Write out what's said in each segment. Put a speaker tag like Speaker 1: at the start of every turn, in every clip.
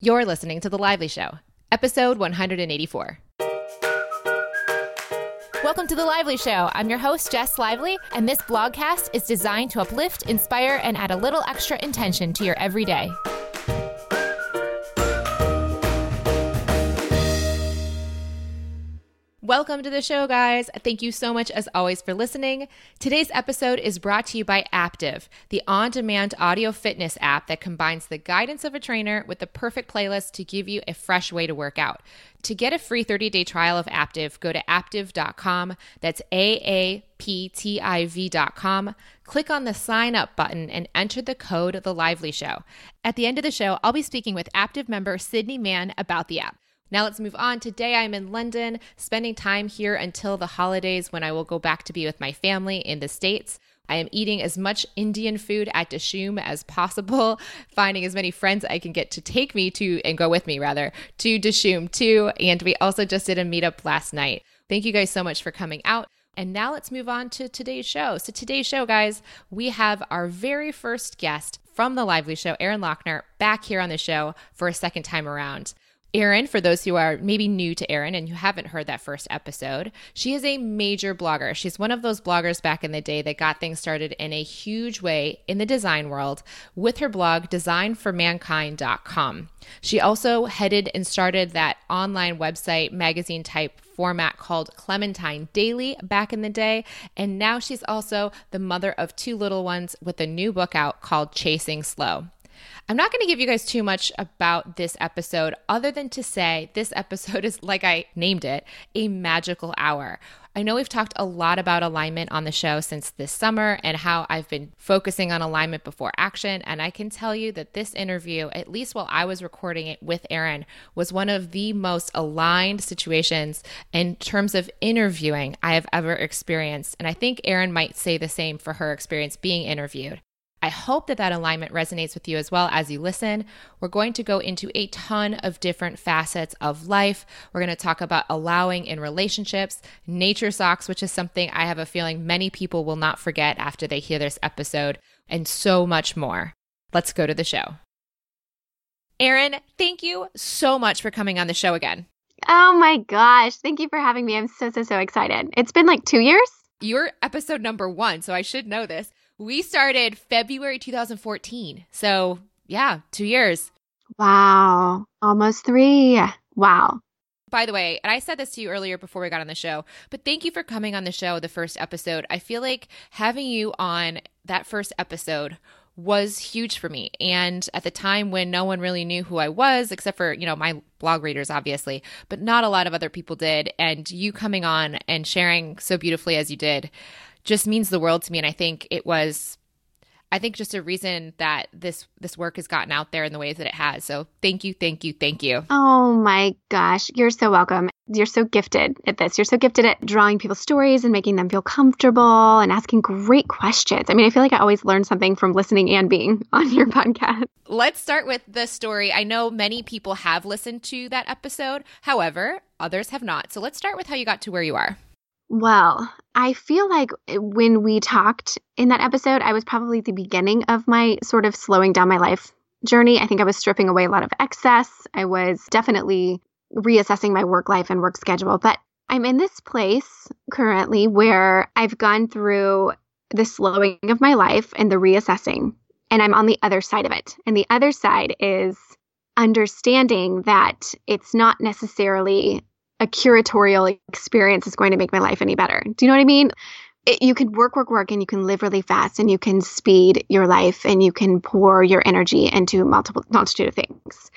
Speaker 1: You're listening to The Lively Show, episode 184. Welcome to The Lively Show. I'm your host, Jess Lively, and this blogcast is designed to uplift, inspire, and add a little extra intention to your everyday. Welcome to the show, guys. Thank you so much, as always, for listening. Today's episode is brought to you by Aaptiv, the on demand audio fitness app that combines the guidance of a trainer with the perfect playlist to give you a fresh way to work out. To get a free 30 day trial of Aaptiv, go to aaptiv.com. That's A A P T I V.com. Click on the sign up button and enter the code The Lively Show. At the end of the show, I'll be speaking with Aaptiv member Sydney Mann about the app. Now let's move on. Today I'm in London, spending time here until the holidays when I will go back to be with my family in the States. I am eating as much Indian food at Dishoom as possible, finding as many friends I can get to take me to and go with me rather to Dishoom too. And we also just did a meetup last night. Thank you guys so much for coming out. And now let's move on to today's show. So, today's show, guys, we have our very first guest from The Lively Show, Erin Loechner, back here on the show for a second time around. Erin, for those who are maybe new to Erin and who haven't heard that first episode, she is a major blogger. She's one of those bloggers back in the day that got things started in a huge way in the design world with her blog, designformankind.com. She also headed and started that online website magazine type format called Clementine Daily back in the day. And now she's also the mother of two little ones with a new book out called Chasing Slow. I'm not going to give you guys too much about this episode other than to say this episode is, like I named it, a magical hour. I know we've talked a lot about alignment on the show since this summer and how I've been focusing on alignment before action. And I can tell you that this interview, at least while I was recording it with Erin, was one of the most aligned situations in terms of interviewing I have ever experienced. And I think Erin might say the same for her experience being interviewed. I hope that that alignment resonates with you as well as you listen. We're going to go into a ton of different facets of life. We're going to talk about allowing in relationships, nature socks, which is something I have a feeling many people will not forget after they hear this episode, and so much more. Let's go to the show. Erin, thank you so much for coming on the show again.
Speaker 2: Oh my gosh. Thank you for having me. I'm so, so, so excited. It's been like two years.
Speaker 1: You're episode number one, so I should know this. We started February 2014. So, yeah, two years.
Speaker 2: Wow. Almost three. Wow.
Speaker 1: By the way, and I said this to you earlier before we got on the show, but thank you for coming on the show, the first episode. I feel like having you on that first episode was huge for me. And at the time when no one really knew who I was, except for, you know, my blog readers, obviously, but not a lot of other people did. And you coming on and sharing so beautifully as you did, just means the world to me. And I think it was I think just a reason that this this work has gotten out there in the ways that it has. So thank you, thank you, thank you.
Speaker 2: Oh my gosh, you're so welcome. You're so gifted at this. You're so gifted at drawing people's stories and making them feel comfortable and asking great questions. I mean, I feel like I always learn something from listening and being on your podcast.
Speaker 1: Let's start with the story. I know many people have listened to that episode. However, others have not. So let's start with how you got to where you are.
Speaker 2: Well, I feel like eh, when we talked in that episode, I was probably the beginning of my sort of slowing down my life journey. I think I was stripping away a lot of excess. I was definitely reassessing my work life and work schedule. But I'm in this place currently where I've gone through the slowing of my life and the reassessing, and I'm on the other side of it. And the other side is understanding that it's not necessarily a curatorial experience is going to make my life any better. Do you know what I mean? It, you can work, work, work, and you can live really fast, and you can speed your life, and you can pour your energy into multiple multitude of things.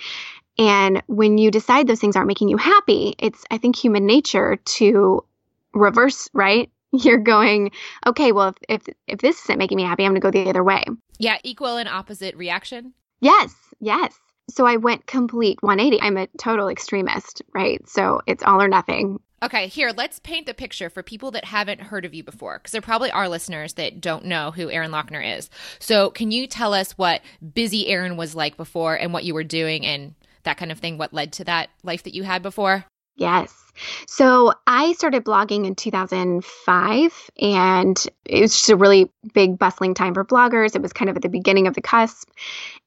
Speaker 2: And when you decide those things aren't making you happy, it's I think human nature to reverse, right? You're going, okay, well, if if, if this isn't making me happy, I'm going to go the other way.
Speaker 1: Yeah, equal and opposite reaction.
Speaker 2: Yes, yes so I went complete 180. I'm a total extremist, right? So it's all or nothing.
Speaker 1: Okay, here, let's paint the picture for people that haven't heard of you before, because there probably are listeners that don't know who Erin Loechner is. So, can you tell us what busy Erin was like before and what you were doing and that kind of thing? What led to that life that you had before?
Speaker 2: Yes. So I started blogging in 2005, and it was just a really big, bustling time for bloggers. It was kind of at the beginning of the cusp.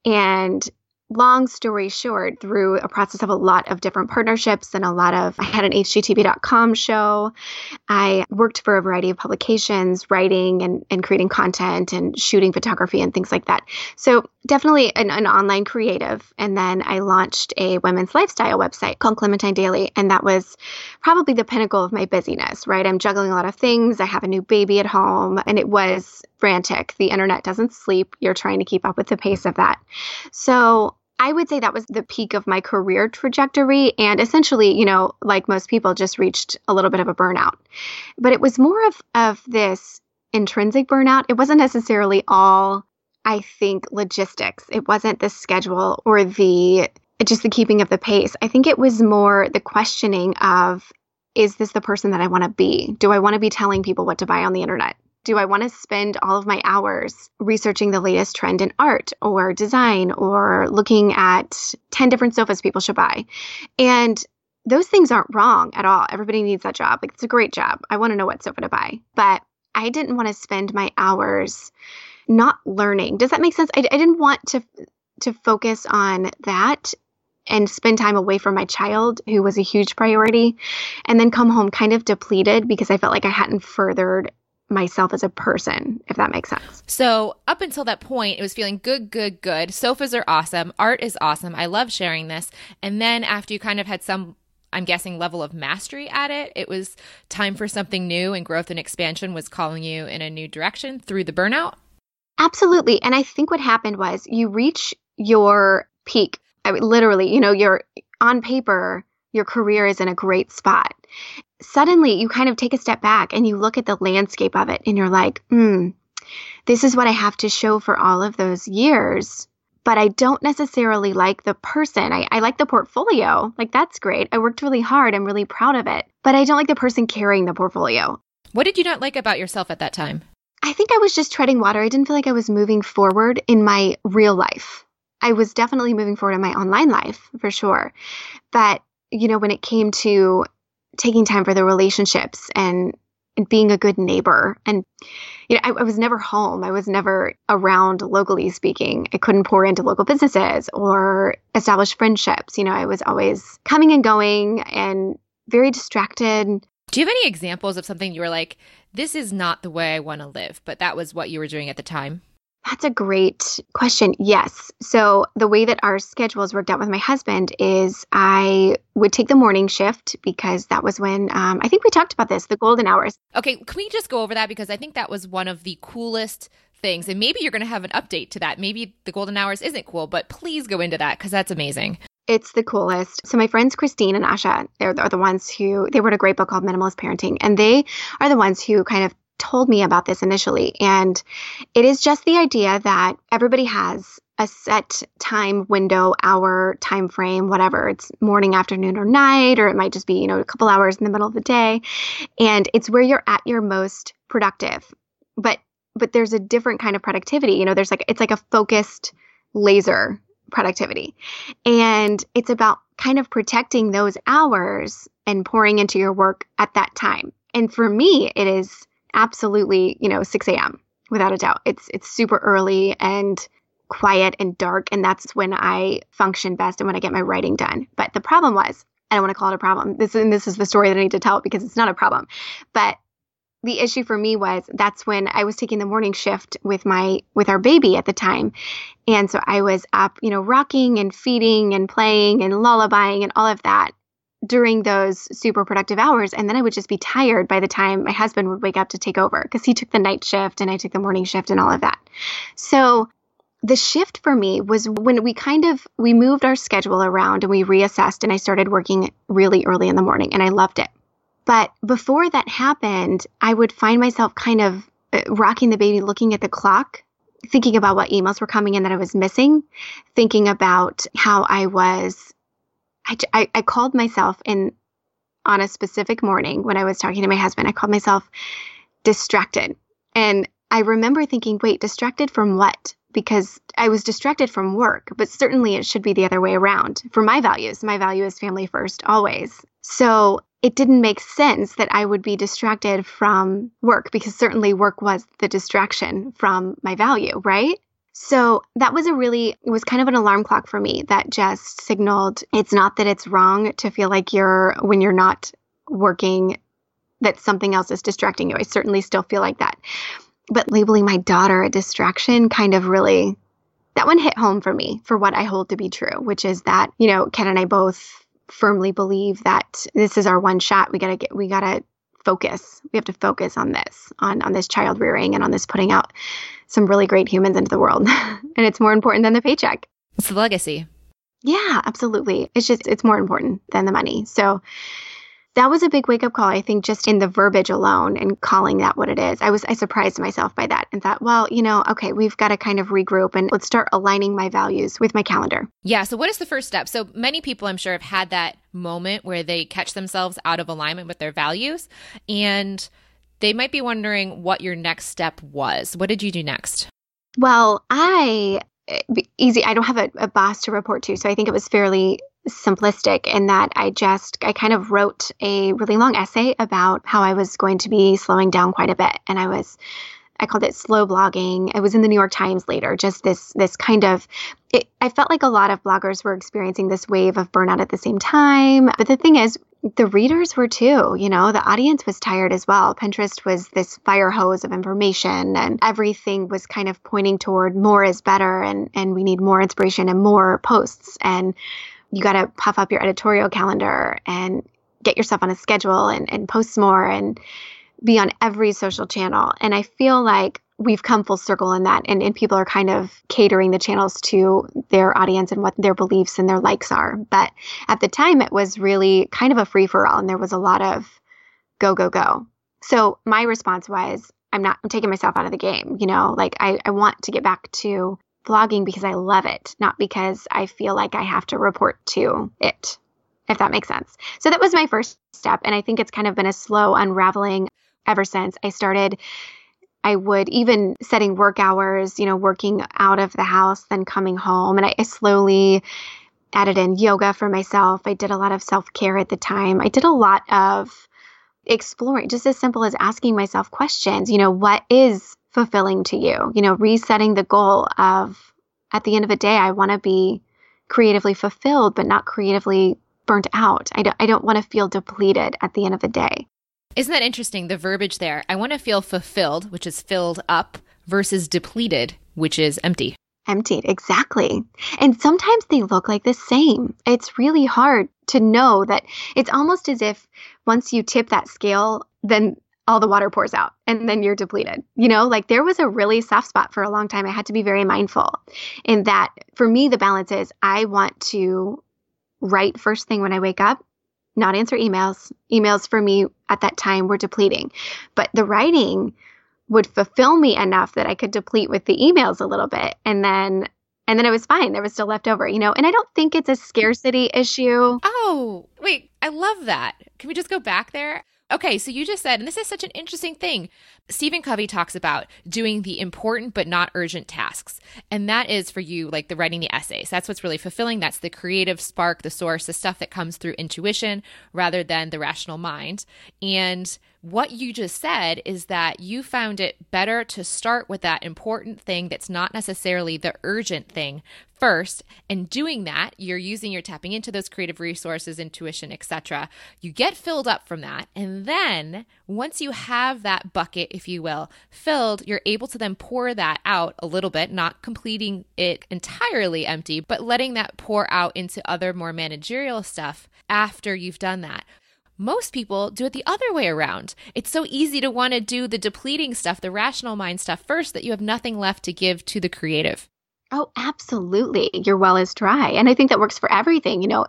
Speaker 2: And long story short, through a process of a lot of different partnerships and a lot of, I had an HGTV.com show. I worked for a variety of publications, writing and, and creating content and shooting photography and things like that. So definitely an, an online creative. And then I launched a women's lifestyle website called Clementine Daily. And that was probably the pinnacle of my busyness, right? I'm juggling a lot of things. I have a new baby at home and it was frantic. The internet doesn't sleep. You're trying to keep up with the pace of that. So I would say that was the peak of my career trajectory. And essentially, you know, like most people, just reached a little bit of a burnout. But it was more of, of this intrinsic burnout. It wasn't necessarily all, I think, logistics. It wasn't the schedule or the just the keeping of the pace. I think it was more the questioning of is this the person that I want to be? Do I want to be telling people what to buy on the internet? Do I want to spend all of my hours researching the latest trend in art or design or looking at 10 different sofas people should buy? And those things aren't wrong at all. Everybody needs that job. Like, it's a great job. I want to know what sofa to buy. But I didn't want to spend my hours not learning. Does that make sense? I, I didn't want to to focus on that and spend time away from my child, who was a huge priority, and then come home kind of depleted because I felt like I hadn't furthered myself as a person, if that makes sense.
Speaker 1: So, up until that point, it was feeling good, good, good. Sofas are awesome. Art is awesome. I love sharing this. And then, after you kind of had some, I'm guessing, level of mastery at it, it was time for something new, and growth and expansion was calling you in a new direction through the burnout.
Speaker 2: Absolutely. And I think what happened was you reach your peak. I mean, literally, you know, you're on paper, your career is in a great spot suddenly you kind of take a step back and you look at the landscape of it and you're like, hmm, this is what I have to show for all of those years. But I don't necessarily like the person. I, I like the portfolio. Like, that's great. I worked really hard. I'm really proud of it. But I don't like the person carrying the portfolio.
Speaker 1: What did you not like about yourself at that time?
Speaker 2: I think I was just treading water. I didn't feel like I was moving forward in my real life. I was definitely moving forward in my online life for sure. But, you know, when it came to taking time for the relationships and, and being a good neighbor. And, you know, I, I, was never home. I was never around locally speaking. I couldn't pour into local businesses or establish friendships. You know, I was always coming and going and very distracted.
Speaker 1: Do you have any examples of something you were like, this is not the way I want to live, but that was what you were doing at the time?
Speaker 2: That's a great question. Yes. So, the way that our schedules worked out with my husband is I would take the morning shift because that was when um, I think we talked about this the golden hours.
Speaker 1: Okay. Can we just go over that? Because I think that was one of the coolest things. And maybe you're going to have an update to that. Maybe the golden hours isn't cool, but please go into that because that's amazing.
Speaker 2: It's the coolest. So my friends Christine and Asha, they're, they're the ones who they wrote a great book called Minimalist Parenting, and they are the ones who kind of told me about this initially. And it is just the idea that everybody has a set time window, hour, time frame, whatever. It's morning, afternoon, or night, or it might just be, you know, a couple hours in the middle of the day. And it's where you're at your most productive. But but there's a different kind of productivity. You know, there's like it's like a focused laser productivity. And it's about kind of protecting those hours and pouring into your work at that time. And for me, it is absolutely, you know, 6 a.m. without a doubt. It's it's super early and quiet and dark, and that's when I function best and when I get my writing done. But the problem was, I don't want to call it a problem. This and this is the story that I need to tell because it's not a problem. But the issue for me was that's when I was taking the morning shift with my with our baby at the time. And so I was up, you know, rocking and feeding and playing and lullabying and all of that during those super productive hours. And then I would just be tired by the time my husband would wake up to take over because he took the night shift and I took the morning shift and all of that. So the shift for me was when we kind of we moved our schedule around and we reassessed and I started working really early in the morning and I loved it. But before that happened, I would find myself kind of uh, rocking the baby looking at the clock thinking about what emails were coming in that I was missing, thinking about how I was I, I, I called myself in on a specific morning when I was talking to my husband, I called myself distracted. And I remember thinking, wait, distracted from what? Because I was distracted from work, but certainly it should be the other way around. For my values, my value is family first, always. So it didn't make sense that I would be distracted from work because certainly work was the distraction from my value, right? So that was a really, it was kind of an alarm clock for me that just signaled it's not that it's wrong to feel like you're, when you're not working, that something else is distracting you. I certainly still feel like that. But labeling my daughter a distraction kind of really, that one hit home for me for what I hold to be true, which is that, you know, Ken and I both firmly believe that this is our one shot. We got to get, we got to focus. We have to focus on this, on on this child rearing and on this putting out some really great humans into the world. and it's more important than the paycheck.
Speaker 1: It's the legacy.
Speaker 2: Yeah, absolutely. It's just, it's more important than the money. So that was a big wake up call, I think, just in the verbiage alone and calling that what it is. I was, I surprised myself by that and thought, well, you know, okay, we've got to kind of regroup and let's start aligning my values with my calendar.
Speaker 1: Yeah. So, what is the first step? So, many people, I'm sure, have had that moment where they catch themselves out of alignment with their values and they might be wondering what your next step was. What did you do next?
Speaker 2: Well, I eh, easy. I don't have a, a boss to report to, so I think it was fairly simplistic in that I just I kind of wrote a really long essay about how I was going to be slowing down quite a bit and I was I called it slow blogging. It was in the New York Times later. Just this this kind of it, I felt like a lot of bloggers were experiencing this wave of burnout at the same time. But the thing is, the readers were too. You know, the audience was tired as well. Pinterest was this fire hose of information, and everything was kind of pointing toward more is better, and and we need more inspiration and more posts, and you got to puff up your editorial calendar and get yourself on a schedule and and post more and be on every social channel. And I feel like we've come full circle in that and, and people are kind of catering the channels to their audience and what their beliefs and their likes are. But at the time it was really kind of a free for all and there was a lot of go, go, go. So my response was, I'm not I'm taking myself out of the game. You know, like I, I want to get back to blogging because I love it, not because I feel like I have to report to it, if that makes sense. So that was my first step. And I think it's kind of been a slow unraveling ever since I started. I would even setting work hours, you know, working out of the house, then coming home. And I, I slowly added in yoga for myself. I did a lot of self care at the time. I did a lot of exploring, just as simple as asking myself questions, you know, what is fulfilling to you? You know, resetting the goal of at the end of the day, I want to be creatively fulfilled, but not creatively burnt out. I don't, I don't want to feel depleted at the end of the day.
Speaker 1: Isn't that interesting? The verbiage there. I want to feel fulfilled, which is filled up, versus depleted, which is empty.
Speaker 2: Emptied, exactly. And sometimes they look like the same. It's really hard to know that it's almost as if once you tip that scale, then all the water pours out and then you're depleted. You know, like there was a really soft spot for a long time. I had to be very mindful in that for me, the balance is I want to write first thing when I wake up not answer emails. Emails for me at that time were depleting, but the writing would fulfill me enough that I could deplete with the emails a little bit. And then and then it was fine. There was still left over, you know. And I don't think it's a scarcity issue.
Speaker 1: Oh, wait, I love that. Can we just go back there? Okay, so you just said, and this is such an interesting thing. Stephen Covey talks about doing the important but not urgent tasks. And that is for you, like the writing the essays. That's what's really fulfilling. That's the creative spark, the source, the stuff that comes through intuition rather than the rational mind. And what you just said is that you found it better to start with that important thing that's not necessarily the urgent thing first. And doing that you're using you're tapping into those creative resources intuition etc you get filled up from that. And then once you have that bucket if you will filled you're able to then pour that out a little bit not completing it entirely empty but letting that pour out into other more managerial stuff after you've done that most people do it the other way around. It's so easy to want to do the depleting stuff, the rational mind stuff first, that you have nothing left to give to the creative.
Speaker 2: Oh, absolutely. Your well is dry. And I think that works for everything. You know,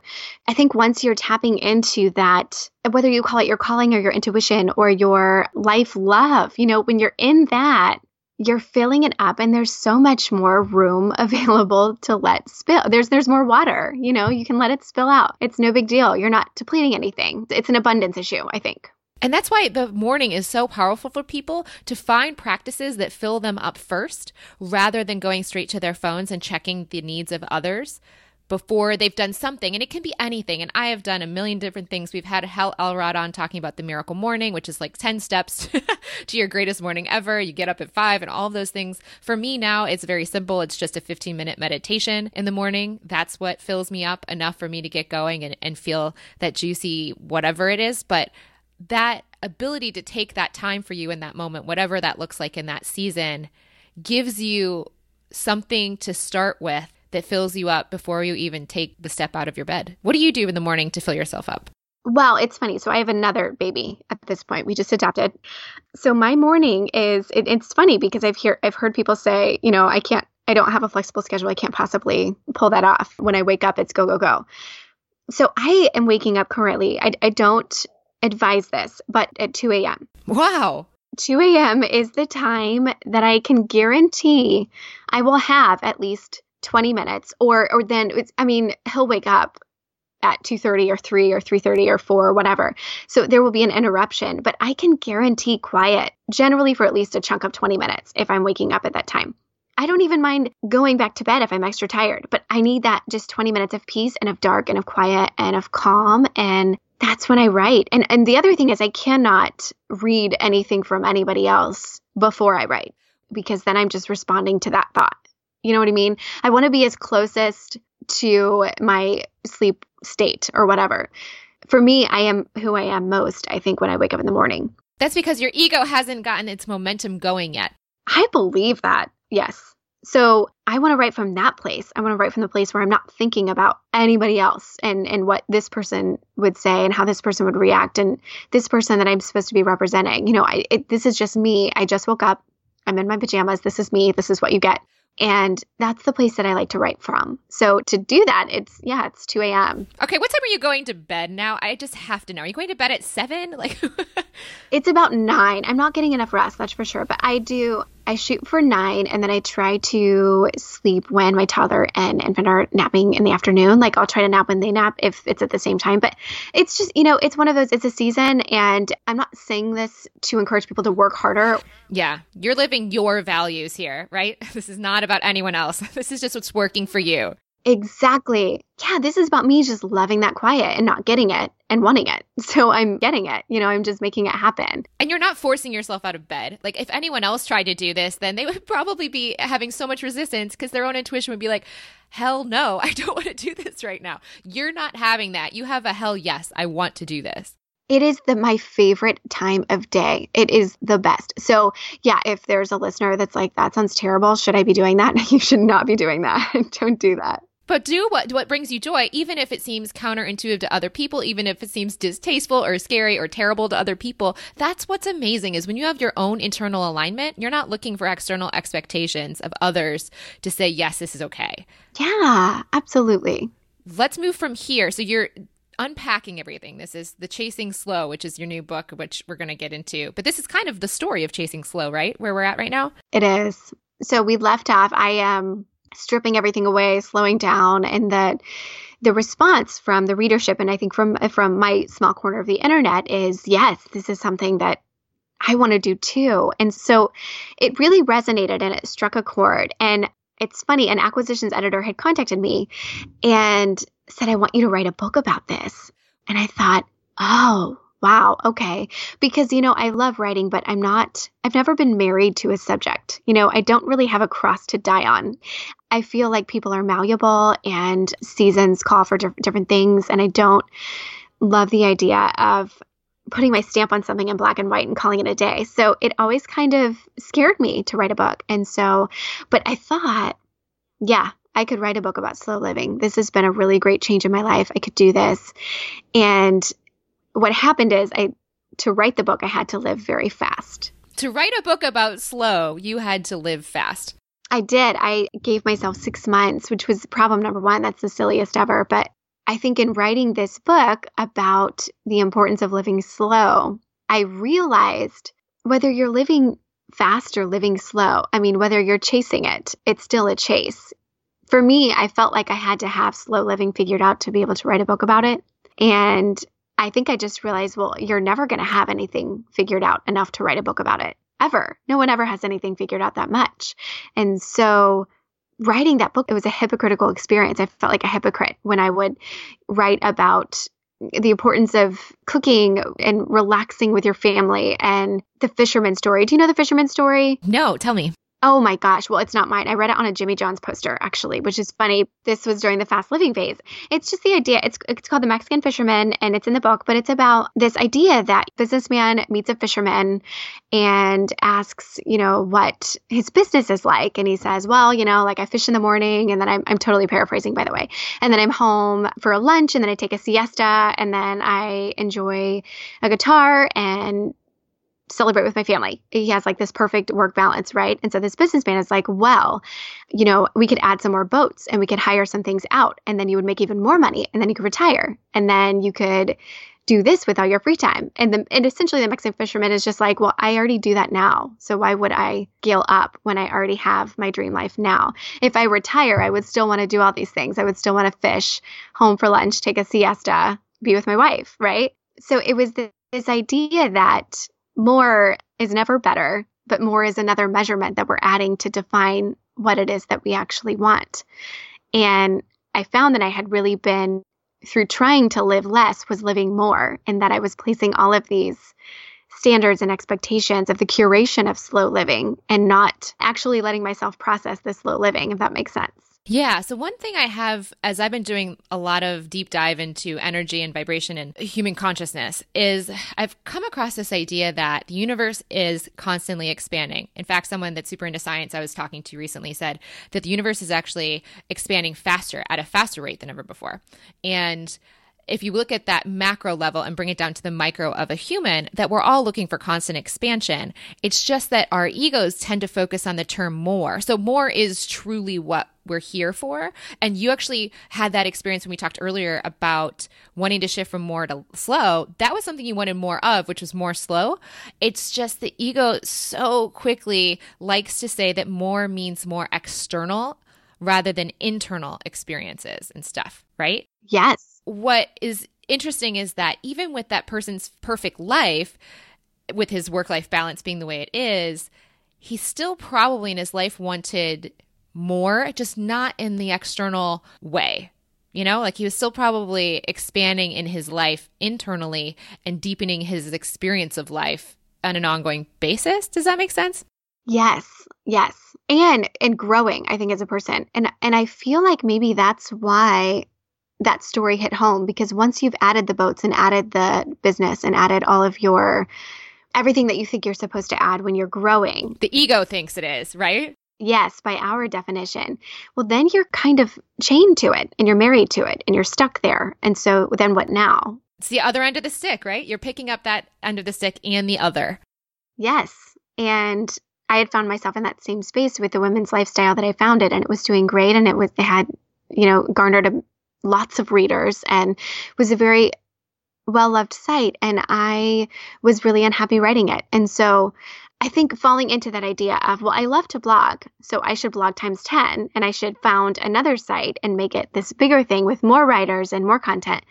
Speaker 2: I think once you're tapping into that, whether you call it your calling or your intuition or your life love, you know, when you're in that, you're filling it up and there's so much more room available to let spill. There's there's more water, you know, you can let it spill out. It's no big deal. You're not depleting anything. It's an abundance issue, I think.
Speaker 1: And that's why the morning is so powerful for people to find practices that fill them up first rather than going straight to their phones and checking the needs of others. Before they've done something and it can be anything. And i have done a million different things. We've had hal elrod on talking about the miracle morning which is like 10 steps to your greatest morning ever. You get up at 5 and all of those things. For me now it's very simple. It's just a 15 minute meditation in the morning. That's what fills me up enough for me to get going and, and feel that juicy whatever it is. But that ability to take that time for you in that moment whatever that looks like in that season gives you something to start with that fills you up before you even take the step out of your bed? What do you do in the morning to fill yourself up?
Speaker 2: Well, it's funny. So I have another baby at this point. We just adopted. So my morning is it, it's funny because I've hear I've heard people say, you know, I can't I don't have a flexible schedule. I can't possibly pull that off. When I wake up, it's go go go. So I am waking up currently. I, I don't advise this, but at 2 a.m.
Speaker 1: Wow.
Speaker 2: 2 a.m. is the time that I can guarantee I will have at least 20 minutes or or then it's I mean he'll wake up at 2:30 or 3 or 3:30 or 4 or whatever. So there will be an interruption, but I can guarantee quiet generally for at least a chunk of 20 minutes if I'm waking up at that time. I don't even mind going back to bed if I'm extra tired, but I need that just 20 minutes of peace and of dark and of quiet and of calm and that's when I write. And and the other thing is I cannot read anything from anybody else before I write because then I'm just responding to that thought. You know what I mean? I want to be as closest to my sleep state or whatever. For me, I am who I am most, I think, when I wake up in the morning.
Speaker 1: That's because your ego hasn't gotten its momentum going yet.
Speaker 2: I believe that. Yes. So I want to write from that place. I want to write from the place where I'm not thinking about anybody else and and what this person would say and how this person would react and this person that I'm supposed to be representing. You know, I it, this is just me. I just woke up. I'm in my pajamas. This is me. This is what you get. And that's the place that I like to write from. So to do that, it's, yeah, it's 2 a.m.
Speaker 1: Okay, what time are you going to bed now? I just have to know. Are you going to bed at 7? Like,
Speaker 2: it's about 9. I'm not getting enough rest, that's for sure. But I do, I shoot for 9 and then I try to sleep when my toddler and infant are napping in the afternoon. Like, I'll try to nap when they nap if it's at the same time. But it's just, you know, it's one of those, it's a season. And I'm not saying this to encourage people to work harder.
Speaker 1: Yeah, you're living your values here, right? This is not about anyone else. This is just what's working for you.
Speaker 2: Exactly. Yeah, this is about me just loving that quiet and not getting it and wanting it. So I'm getting it. You know, I'm just making it happen.
Speaker 1: And you're not forcing yourself out of bed. Like if anyone else tried to do this, then they would probably be having so much resistance because their own intuition would be like, hell no, I don't want to do this right now. You're not having that. You have a hell yes, I want to do this.
Speaker 2: It is the my favorite time of day. It is the best. So, yeah, if there's a listener that's like that sounds terrible, should I be doing that? you should not be doing that. Don't do that.
Speaker 1: But do what what brings you joy, even if it seems counterintuitive to other people, even if it seems distasteful or scary or terrible to other people. That's what's amazing is when you have your own internal alignment, you're not looking for external expectations of others to say yes, this is okay.
Speaker 2: Yeah, absolutely.
Speaker 1: Let's move from here. So you're unpacking everything. This is the Chasing Slow, which is your new book, which we're going to get into. But this is kind of the story of Chasing Slow, right? Where we're at right now.
Speaker 2: It is. So we left off. I am stripping everything away, slowing down, and that the response from the readership, and I think from from my small corner of the internet, is yes, this is something that I want to do too. And so it really resonated and it struck a chord. And it's funny, an acquisitions editor had contacted me and said, I want you to write a book about this. And I thought, oh, wow, okay. Because, you know, I love writing, but I'm not, I've never been married to a subject. You know, I don't really have a cross to die on. I feel like people are malleable and seasons call for diff- different things. And I don't love the idea of putting my stamp on something in black and white and calling it a day. So it always kind of scared me to write a book. And so, but I thought, yeah, I could write a book about slow living. This has been a really great change in my life. I could do this. And what happened is I to write the book I had to live very fast.
Speaker 1: To write a book about slow, you had to live fast.
Speaker 2: I did. I gave myself 6 months, which was problem number 1. That's the silliest ever, but I think in writing this book about the importance of living slow, I realized whether you're living fast or living slow, I mean, whether you're chasing it, it's still a chase for me, I felt like I had to have slow living figured out to be able to write a book about it. And I think I just realized, well, you're never going to have anything figured out enough to write a book about it ever. No one ever has anything figured out that much. And so writing that book, it was a hypocritical experience. I felt like a hypocrite when I would write about the importance of cooking and relaxing with your family and the fisherman story. Do you know the fisherman story?
Speaker 1: No, tell me.
Speaker 2: Oh my gosh. Well, it's not mine. I read it on a Jimmy John's poster, actually, which is funny. This was during the fast living phase. It's just the idea. It's, it's called The Mexican Fisherman and it's in the book, but it's about this idea that businessman meets a fisherman and asks, you know, what his business is like. And he says, well, you know, like I fish in the morning and then I'm, I'm totally paraphrasing, by the way. And then I'm home for a lunch and then I take a siesta and then I enjoy a guitar and celebrate with my family. He has like this perfect work balance, right? And so this businessman is like, well, you know, we could add some more boats and we could hire some things out and then you would make even more money and then you could retire and then you could do this with all your free time. And the and essentially the Mexican fisherman is just like, well, I already do that now. So why would I scale up when I already have my dream life now? If I retire, I would still want to do all these things. I would still want to fish, home for lunch, take a siesta, be with my wife, right? So it was this, this idea that more is never better, but more is another measurement that we're adding to define what it is that we actually want. And I found that I had really been through trying to live less was living more and that I was placing all of these standards and expectations of the curation of slow living and not actually letting myself process the slow living if that makes sense.
Speaker 1: Yeah. So, one thing I have, as I've been doing a lot of deep dive into energy and vibration and human consciousness, is I've come across this idea that the universe is constantly expanding. In fact, someone that's super into science I was talking to recently said that the universe is actually expanding faster at a faster rate than ever before. And if you look at that macro level and bring it down to the micro of a human, that we're all looking for constant expansion. It's just that our egos tend to focus on the term more. So more is truly what we're here for. And you actually had that experience when we talked earlier about wanting to shift from more to slow. That was something you wanted more of, which was more slow. It's just the ego so quickly likes to say that more means more external rather than internal experiences and stuff, right?
Speaker 2: Yes
Speaker 1: what is interesting is that even with that person's perfect life, with his work life balance being the way it is, he still probably in his life wanted more, just not in the external way. You know, like he was still probably expanding in his life internally and deepening his experience of life on an ongoing basis. Does that make sense?
Speaker 2: Yes. Yes. And and growing, I think as a person. And and I feel like maybe that's why that story hit home because once you've added the boats and added the business and added all of your everything that you think you're supposed to add when you're growing,
Speaker 1: the ego thinks it is, right?
Speaker 2: Yes, by our definition. Well, then you're kind of chained to it and you're married to it and you're stuck there. And so then what now?
Speaker 1: It's the other end of the stick, right? You're picking up that end of the stick and the other.
Speaker 2: Yes. And I had found myself in that same space with the women's lifestyle that I founded and it was doing great and it was it had, you know, garnered a lots of readers and was a very well loved site. And I was really unhappy writing it. And so I think falling into that idea of, well, I love to blog, so I should blog times 10 and I should found another site and make it this bigger thing with more writers and more content.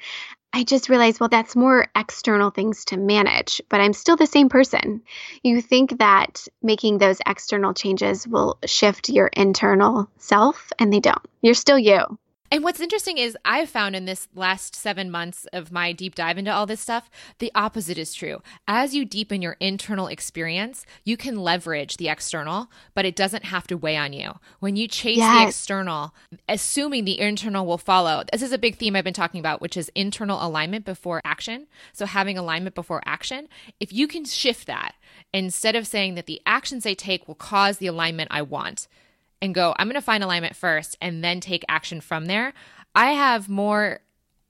Speaker 2: I just realized, well, that's more external things to manage, but I'm still the same person. You think that making those external changes will shift your internal self, and they don't. You're still you.
Speaker 1: And what's interesting is I've found in this last seven months of my deep dive into all this stuff, the opposite is true. As you deepen your internal experience, you can leverage the external, but it doesn't have to weigh on you. When you chase yes. the external, assuming the internal will follow, this is a big theme I've been talking about, which is internal alignment before action. So having alignment before action, if you can shift that instead of saying that the actions I take will cause the alignment I want, and go, I'm going to find alignment first and then take action from there, I have more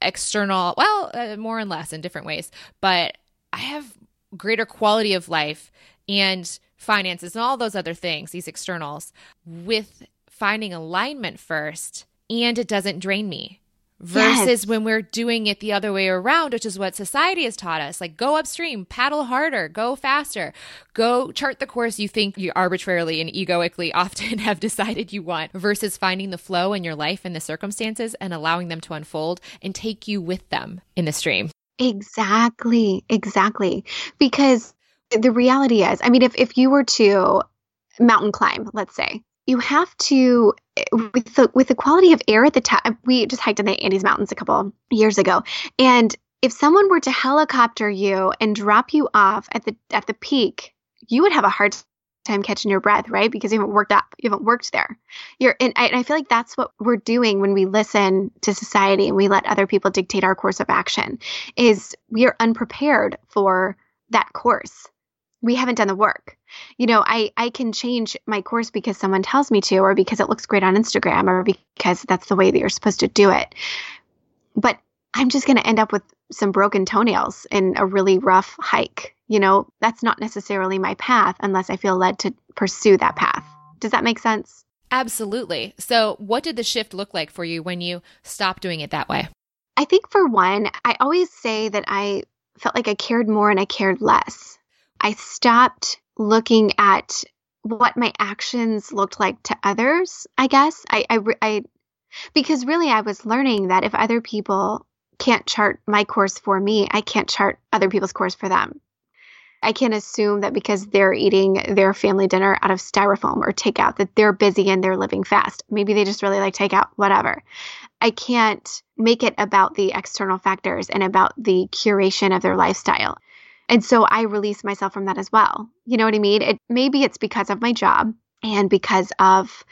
Speaker 1: external, well, uh, more and less in different ways, but I have greater quality of life and finances and all those other things, these externals, with finding alignment first and it doesn't drain me versus yes. when we're doing it the other way around, which is what society has taught us. Like, go upstream, paddle harder, go faster, go chart the course you think you arbitrarily and egoically often have decided you want, versus finding the flow in your life and the circumstances and allowing them to unfold and take you with them in the stream.
Speaker 2: Exactly. Exactly. Because the reality is, I mean, if, if you were to mountain climb, let's say, you have to with the with the quality of air at the time. We just hiked in the Andes Mountains a couple years ago, and if someone were to helicopter you and drop you off at the at the peak, you would have a hard time catching your breath, right? Because you haven't worked up, you haven't worked there. You're, and I, and I feel like that's what we're doing when we listen to society and we let other people dictate our course of action. Is we are unprepared for that course. We haven't done the work. You know, I I can change my course because someone tells me to, or because it looks great on Instagram, or because that's the way that you're supposed to do it. But I'm just going to end up with some broken toenails in a really rough hike. You know, that's not necessarily my path unless I feel led to pursue that path. Does that make sense?
Speaker 1: Absolutely. So, what did the shift look like for you when you stopped doing it that way?
Speaker 2: I think for one, I always say that I felt like I cared more and I cared less. I stopped looking at what my actions looked like to others, I guess. I, I, I because really I was learning that if other people can't chart my course for me. I can't chart other people's course for them. I can't assume that because they're eating their family dinner out of styrofoam or takeout that they're busy and they're living fast. Maybe they just really like takeout, whatever. I can't make it about the external factors and about the curation of their lifestyle. And so I release myself from that as well. You know what I mean? It maybe it's because of my job and because of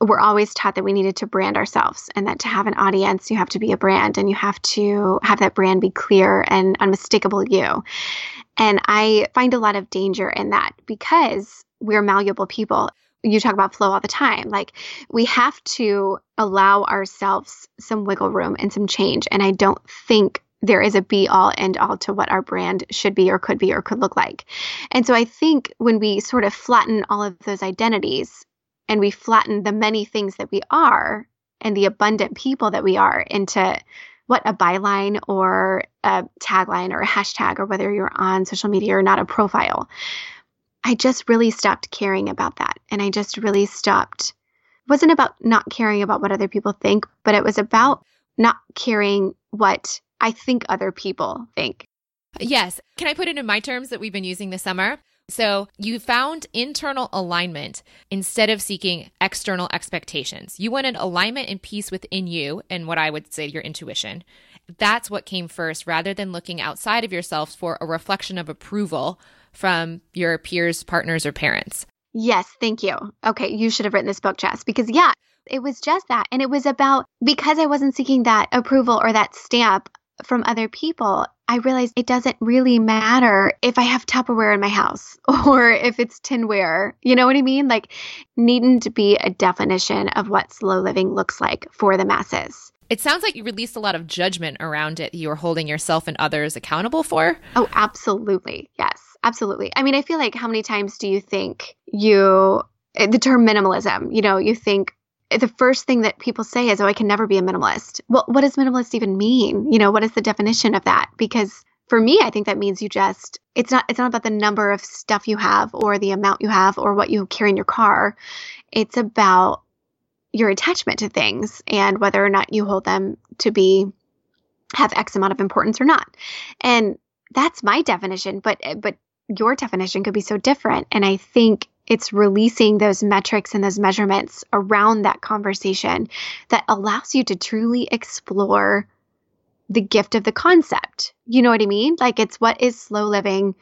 Speaker 2: we're always taught that we needed to brand ourselves and that to have an audience you have to be a brand and you have to have that brand be clear and unmistakable you and i find a lot of danger in that because we're malleable people you talk about flow all the time like we have to allow ourselves some wiggle room and some change and i don't think there is a be all end all to what our brand should be or could be or could look like. And so I think when we sort of flatten all of those identities and we flatten the many things that we are and the abundant people that we are into what a byline or a tagline or a hashtag or whether you're on social media or not a profile. I just really stopped caring about that. And I just really stopped. It wasn't about not caring about what other people think, but it was about not caring what I think other people think.
Speaker 1: Yes. Can I put it in my terms that we've been using this summer? So you found internal alignment instead of seeking external expectations. You wanted alignment and peace within you and what I would say your intuition. That's what came first rather than looking outside of yourself for a reflection of approval from your peers, partners, or parents.
Speaker 2: Yes, thank you. Okay, you should have written this book, Jess, because yeah, it was just that. And it was about because I wasn't seeking that approval or that stamp from other people, I realized it doesn't really matter if I have Tupperware in my house or if it's tinware. You know what I mean? Like, needn't be a definition of what slow living looks like for the masses.
Speaker 1: It sounds like you released a lot of judgment around it you were holding yourself and others accountable for.
Speaker 2: Oh, absolutely. Yes, absolutely. I mean, I feel like how many times do you think you, eh, the term minimalism, you know, you think, the first thing that people say is, "Oh, I can never be a minimalist." Well, what does minimalist even mean? You know, what is the definition of that? Because for me, I think that means you just it's not it's not about the number of stuff you have or the amount you have or what you carry in your car. It's about your attachment to things and whether or not you hold them to be have X amount of importance or not. And that's my definition, but but your definition could be so different. And I think it's releasing those metrics and those measurements around that conversation that allows you to truly explore the gift of the concept. You know what I mean? Like it's what is slow living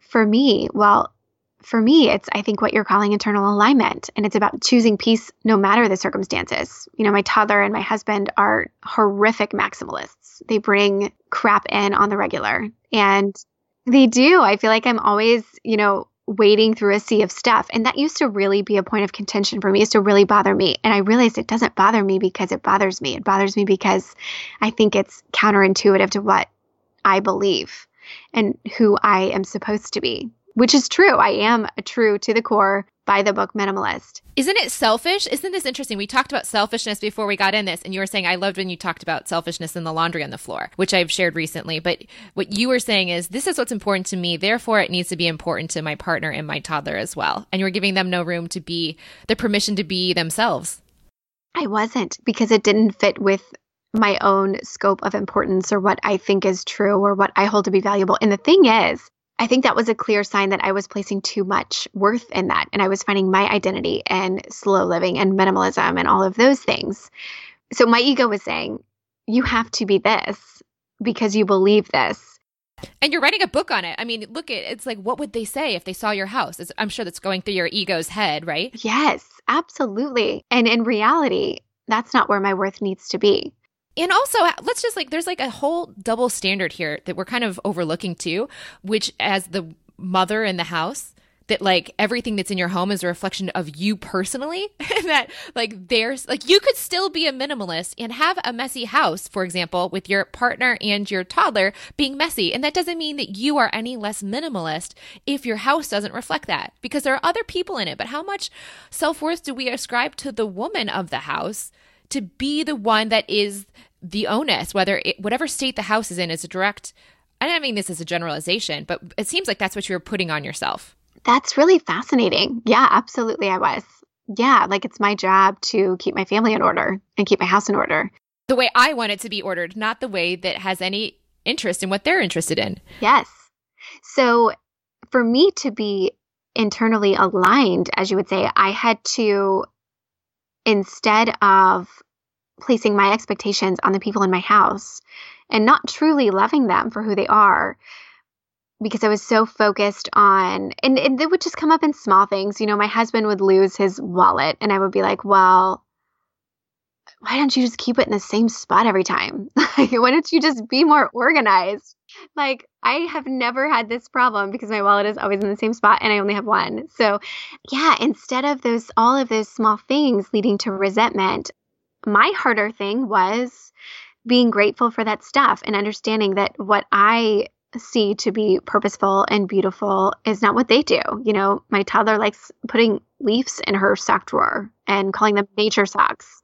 Speaker 2: for me? Well, for me, it's I think what you're calling internal alignment. And it's about choosing peace no matter the circumstances. You know, my toddler and my husband are horrific maximalists. They bring crap in on the regular. And they do. I feel like I'm always, you know, wading through a sea of stuff. And that used to really be a point of contention for me, it used to really bother me. And I realized it doesn't bother me because it bothers me. It bothers me because I think it's counterintuitive to what I believe and who I am supposed to be, which is true. I am a true to the core by the book Minimalist.
Speaker 1: Isn't it selfish? Isn't this interesting? We talked about selfishness before we got in this, and you were saying, I loved when you talked about selfishness in the laundry on the floor, which I've shared recently. But what you were saying is, this is what's important to me. Therefore, it needs to be important to my partner and my toddler as well. And you're giving them no room to be the permission to be themselves.
Speaker 2: I wasn't because it didn't fit with my own scope of importance or what I think is true or what I hold to be valuable. And the thing is, I think that was a clear sign that I was placing too much worth in that. And I was finding my identity in slow living and minimalism and all of those things. So my ego was saying, you have to be this because you believe this.
Speaker 1: And you're writing a book on it. I mean, look at it's like, what would they say if they saw your house? It's, I'm sure that's going through your ego's head, right?
Speaker 2: Yes, absolutely. And in reality, that's not where my worth needs to be
Speaker 1: and also let's just like there's like a whole double standard here that we're kind of overlooking too which as the mother in the house that like everything that's in your home is a reflection of you personally that like there's like you could still be a minimalist and have a messy house for example with your partner and your toddler being messy. And that doesn't mean that you are any less minimalist if your house doesn't reflect that because there are other people in it. But how much self-worth do we ascribe to the woman of the house to be the one that is the onus, whether it, whatever state the house is in, is a direct. I don't mean this as a generalization, but it seems like that's what you're putting on yourself.
Speaker 2: That's really fascinating. Yeah, absolutely. I was. Yeah, like it's my job to keep my family in order and keep my house in order.
Speaker 1: The way I want it to be ordered, not the way that has any interest in what they're interested in.
Speaker 2: Yes. So for me to be internally aligned, as you would say, I had to, instead of placing my expectations on the people in my house and not truly loving them for who they are because I was so focused on, and, and it would just come up in small things. You know, my husband would lose his wallet, and I would be like, well, why don't you just keep it in the same spot every time? why don't you just be more organized? Like, I have never had this problem because my wallet is always in the same spot and I only have one. So, yeah, instead of those, all of those small things leading to resentment, my harder thing was being grateful for that stuff and understanding that what I see to be purposeful and beautiful is not what they do. You know, my toddler likes putting leaves in her sock drawer and calling them nature socks.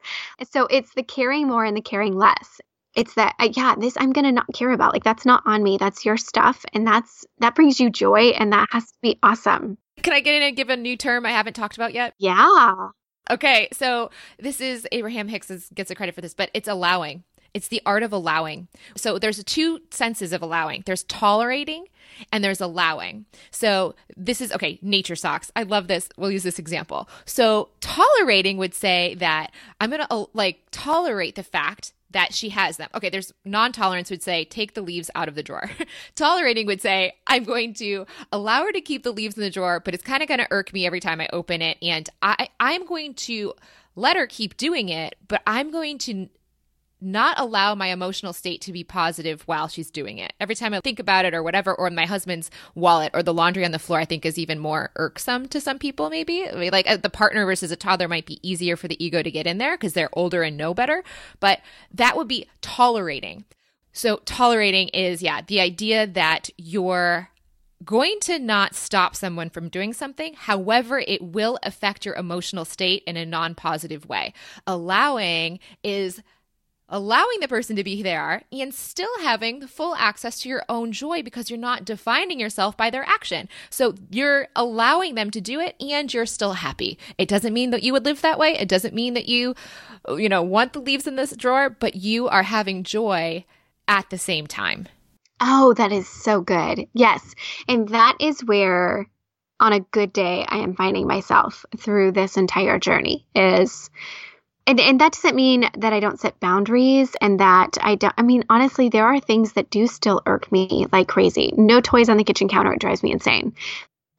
Speaker 2: So it's the caring more and the caring less. It's that uh, yeah, this I'm going to not care about. Like that's not on me. That's your stuff and that's that brings you joy and that has to be awesome.
Speaker 1: Can I get in and give a new term I haven't talked about yet?
Speaker 2: Yeah.
Speaker 1: Okay, so this is Abraham Hicks gets the credit for this, but it's allowing. It's the art of allowing. So there's two senses of allowing. There's tolerating and there's allowing. So this is okay, nature socks. I love this. We'll use this example. So tolerating would say that I'm going to uh, like tolerate the fact that she has them. Okay, there's non tolerance would say, take the leaves out of the drawer. Tolerating would say, I'm going to allow her to keep the leaves in the drawer, but it's kind of going to irk me every time I open it. And I, I'm going to let her keep doing it, but I'm going to not allow my emotional state to be positive while she's doing it. Every time I think about it or whatever, or my husband's wallet or the laundry on the floor, I think is even more irksome to some people, maybe. I mean, like uh, the partner versus a toddler might be easier for the ego to get in there because they're older and know better, but that would be tolerating. So, tolerating is, yeah, the idea that you're going to not stop someone from doing something. However, it will affect your emotional state in a non positive way. Allowing is allowing the person to be there and still having full access to your own joy because you're not defining yourself by their action. So you're allowing them to do it and you're still happy. It doesn't mean that you would live that way. It doesn't mean that you, you know, want the leaves in this drawer, but you are having joy at the same time.
Speaker 2: Oh, that is so good. Yes. And that is where on a good day I am finding myself through this entire journey is and, and that doesn't mean that I don't set boundaries and that I don't. I mean, honestly, there are things that do still irk me like crazy. No toys on the kitchen counter. It drives me insane.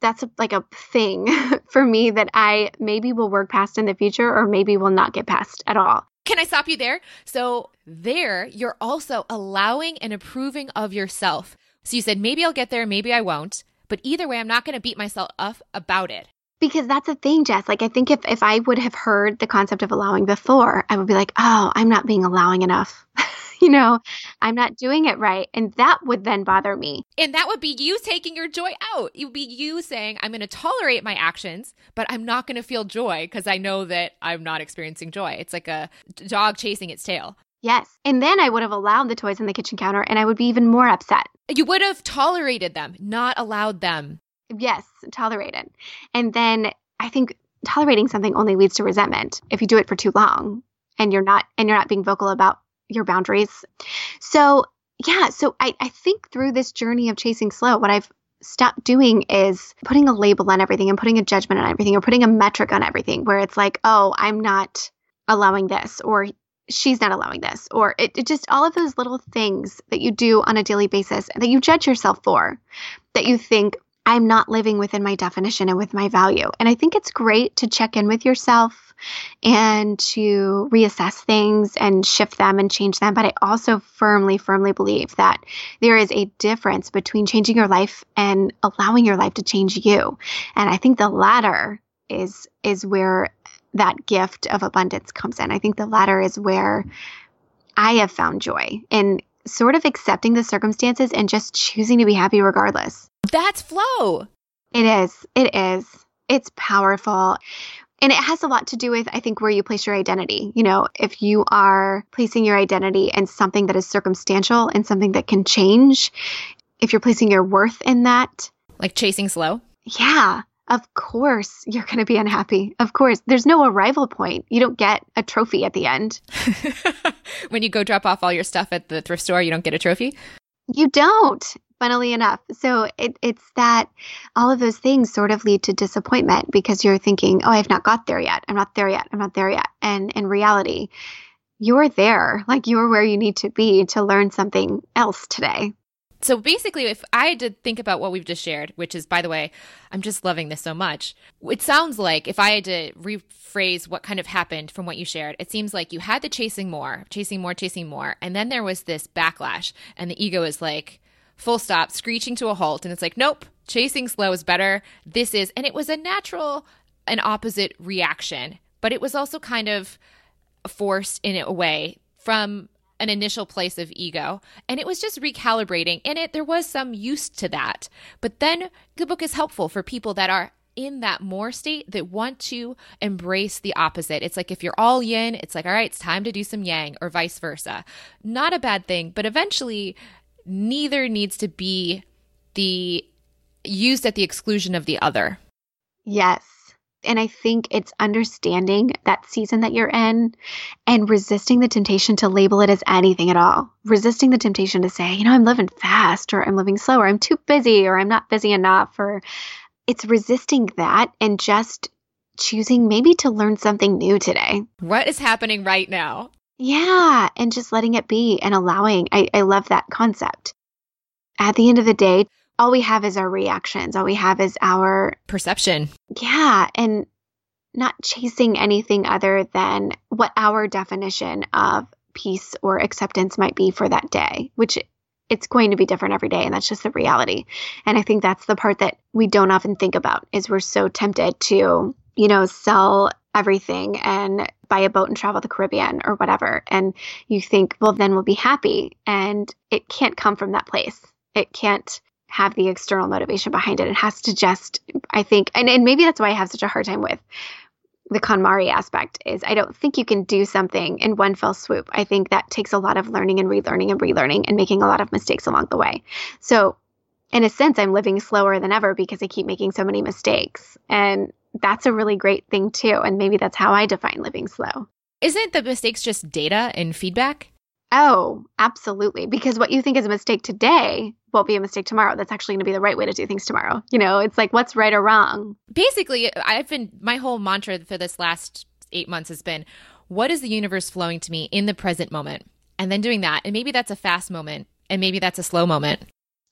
Speaker 2: That's a, like a thing for me that I maybe will work past in the future or maybe will not get past at all.
Speaker 1: Can I stop you there? So, there, you're also allowing and approving of yourself. So, you said, maybe I'll get there, maybe I won't. But either way, I'm not going to beat myself up about it.
Speaker 2: Because that's the thing, Jess. Like, I think if, if I would have heard the concept of allowing before, I would be like, oh, I'm not being allowing enough. you know, I'm not doing it right. And that would then bother me.
Speaker 1: And that would be you taking your joy out. It would be you saying, I'm going to tolerate my actions, but I'm not going to feel joy because I know that I'm not experiencing joy. It's like a dog chasing its tail.
Speaker 2: Yes. And then I would have allowed the toys on the kitchen counter and I would be even more upset.
Speaker 1: You would have tolerated them, not allowed them.
Speaker 2: Yes, tolerate it. And then I think tolerating something only leads to resentment if you do it for too long and you're not and you're not being vocal about your boundaries. So yeah, so I, I think through this journey of chasing slow, what I've stopped doing is putting a label on everything and putting a judgment on everything or putting a metric on everything where it's like, oh, I'm not allowing this or she's not allowing this or it, it, just all of those little things that you do on a daily basis that you judge yourself for that you think i'm not living within my definition and with my value and i think it's great to check in with yourself and to reassess things and shift them and change them but i also firmly firmly believe that there is a difference between changing your life and allowing your life to change you and i think the latter is is where that gift of abundance comes in. I think the latter is where I have found joy in sort of accepting the circumstances and just choosing to be happy regardless.
Speaker 1: That's flow.
Speaker 2: It is. It is. It's powerful. And it has a lot to do with, I think, where you place your identity. You know, if you are placing your identity in something that is circumstantial and something that can change, if you're placing your worth in that,
Speaker 1: like chasing slow.
Speaker 2: Yeah of course you're going to be unhappy. Of course. There's no arrival point. You don't get a trophy at the end.
Speaker 1: when you go drop off all your stuff at the thrift store, you don't get a trophy?
Speaker 2: You don't, funnily enough. So it, it's that all of those things sort of lead to disappointment because you're thinking, oh, I've not got there yet. I'm not there yet. I'm not there yet. And in reality, you're there. Like you're where you need to be to learn something else today.
Speaker 1: So basically, if I had to think about what we've just shared, which is, by the way, I'm just loving this so much. It sounds like if I had to rephrase what kind of happened from what you shared, it seems like you had the chasing more, chasing more, chasing more. And then there was this backlash, and the ego is like, full stop, screeching to a halt. And it's like, nope, chasing slow is better. This is, and it was a natural and opposite reaction, but it was also kind of forced in a way from an initial place of ego and it was just recalibrating in it there was some use to that but then the book is helpful for people that are in that more state that want to embrace the opposite. It's like if you're all yin, it's like, all right, it's time to do some yang, or vice versa. Not a bad thing, but eventually, neither needs to be the used at the exclusion of the other.
Speaker 2: Yes. And I think it's understanding that season that you're in and resisting the temptation to label it as anything at all. Resisting the temptation to say, you know, I'm living fast or I'm living slow or I'm too busy or I'm not busy enough or it's resisting that and just choosing maybe to learn something new today.
Speaker 1: What is happening right now?
Speaker 2: Yeah, and just letting it be and allowing. I, I love that concept. At the end of the day, all we have is our reactions. All we have is our
Speaker 1: perception.
Speaker 2: Yeah. And not chasing anything other than what our definition of peace or acceptance might be for that day, which it's going to be different every day. And that's just the reality. And I think that's the part that we don't often think about is we're so tempted to, you know, sell everything and buy a boat and travel the Caribbean or whatever. And you think, well, then we'll be happy. And it can't come from that place. It can't have the external motivation behind it. It has to just, I think, and, and maybe that's why I have such a hard time with the KonMari aspect is I don't think you can do something in one fell swoop. I think that takes a lot of learning and relearning and relearning and making a lot of mistakes along the way. So in a sense, I'm living slower than ever because I keep making so many mistakes. And that's a really great thing too. And maybe that's how I define living slow.
Speaker 1: Isn't the mistakes just data and feedback?
Speaker 2: Oh, absolutely. Because what you think is a mistake today won't be a mistake tomorrow. That's actually going to be the right way to do things tomorrow. You know, it's like what's right or wrong.
Speaker 1: Basically, I've been, my whole mantra for this last eight months has been what is the universe flowing to me in the present moment? And then doing that. And maybe that's a fast moment, and maybe that's a slow moment.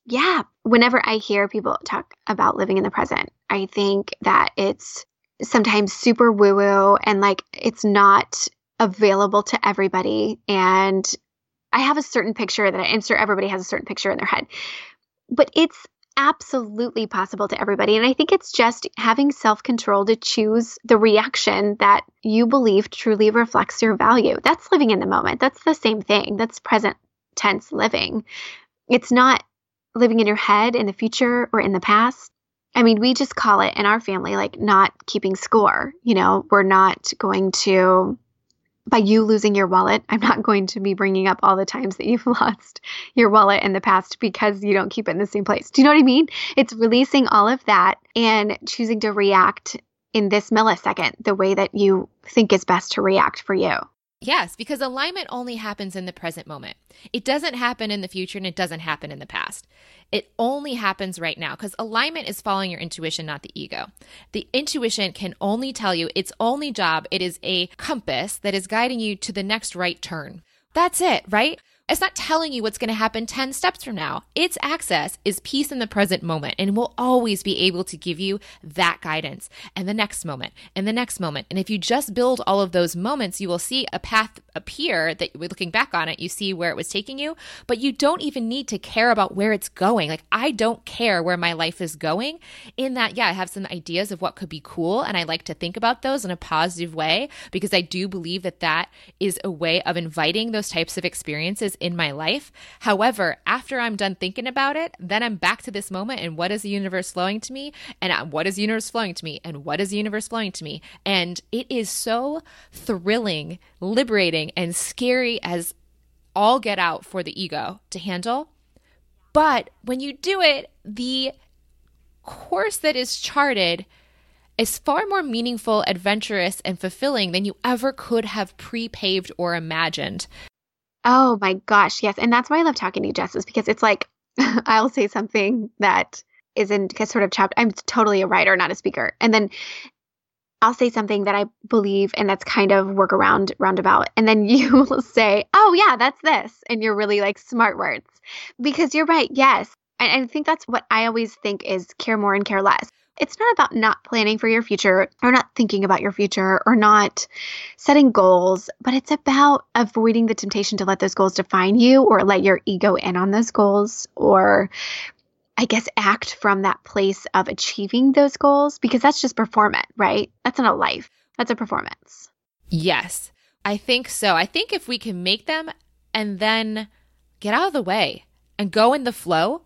Speaker 2: Yeah. Whenever I hear people talk about living in the present, I think that it's sometimes super woo woo and like it's not available to everybody. And I have a certain picture that I, sure everybody has a certain picture in their head, but it's absolutely possible to everybody. And I think it's just having self control to choose the reaction that you believe truly reflects your value. That's living in the moment. That's the same thing. That's present tense living. It's not living in your head in the future or in the past. I mean, we just call it in our family like not keeping score. You know, we're not going to by you losing your wallet, I'm not going to be bringing up all the times that you've lost your wallet in the past because you don't keep it in the same place. Do you know what I mean? It's releasing all of that and choosing to react in this millisecond the way that you think is best to react for you.
Speaker 1: Yes, because alignment only happens in the present moment. It doesn't happen in the future and it doesn't happen in the past. It only happens right now because alignment is following your intuition, not the ego. The intuition can only tell you its only job, it is a compass that is guiding you to the next right turn. That's it, right? It's not telling you what's going to happen 10 steps from now. Its access is peace in the present moment and will always be able to give you that guidance and the next moment and the next moment. And if you just build all of those moments, you will see a path appear that looking back on it, you see where it was taking you, but you don't even need to care about where it's going. Like, I don't care where my life is going, in that, yeah, I have some ideas of what could be cool. And I like to think about those in a positive way because I do believe that that is a way of inviting those types of experiences in my life. However, after I'm done thinking about it, then I'm back to this moment and what is the universe flowing to me? And uh, what is the universe flowing to me? And what is the universe flowing to me? And it is so thrilling, liberating, and scary as all get out for the ego to handle. But when you do it, the course that is charted is far more meaningful, adventurous, and fulfilling than you ever could have pre paved or imagined.
Speaker 2: Oh my gosh, yes. And that's why I love talking to you, Jess, is because it's like I'll say something that isn't sort of chopped. I'm totally a writer, not a speaker. And then I'll say something that I believe and that's kind of work around roundabout. And then you will say, Oh yeah, that's this. And you're really like smart words. Because you're right, yes. And I think that's what I always think is care more and care less it's not about not planning for your future or not thinking about your future or not setting goals, but it's about avoiding the temptation to let those goals define you or let your ego in on those goals or I guess act from that place of achieving those goals because that's just performance, right? That's not a life. That's a performance.
Speaker 1: Yes. I think so. I think if we can make them and then get out of the way and go in the flow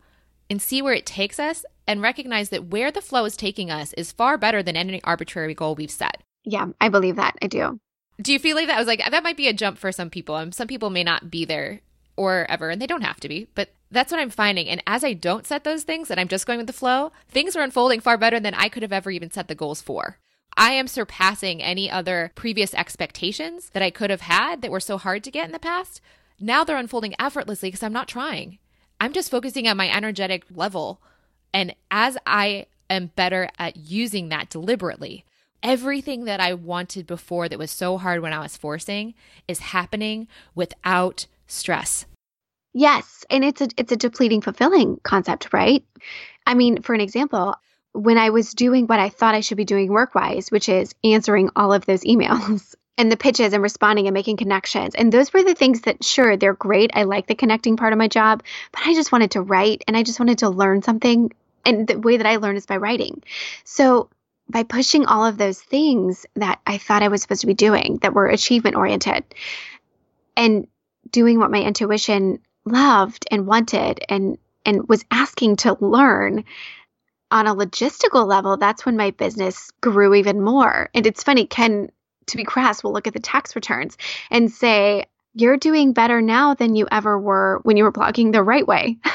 Speaker 1: and see where it takes us and recognize that where the flow is taking us is far better than any arbitrary goal we've set.
Speaker 2: Yeah, I believe that. I do.
Speaker 1: Do you feel like that? I was like, that might be a jump for some people. And some people may not be there or ever, and they don't have to be. But that's what I'm finding. And as I don't set those things and I'm just going with the flow, things are unfolding far better than I could have ever even set the goals for. I am surpassing any other previous expectations that I could have had that were so hard to get in the past. Now they're unfolding effortlessly because I'm not trying. I'm just focusing on my energetic level and as I am better at using that deliberately, everything that I wanted before that was so hard when I was forcing is happening without stress.
Speaker 2: Yes, and it's a it's a depleting fulfilling concept, right? I mean, for an example, when I was doing what I thought I should be doing work-wise, which is answering all of those emails and the pitches and responding and making connections. And those were the things that, sure, they're great. I like the connecting part of my job, but I just wanted to write and I just wanted to learn something. And the way that I learn is by writing. So, by pushing all of those things that I thought I was supposed to be doing that were achievement oriented and doing what my intuition loved and wanted and and was asking to learn on a logistical level that's when my business grew even more and it's funny ken to be crass, we'll look at the tax returns and say, you're doing better now than you ever were when you were blogging the right way.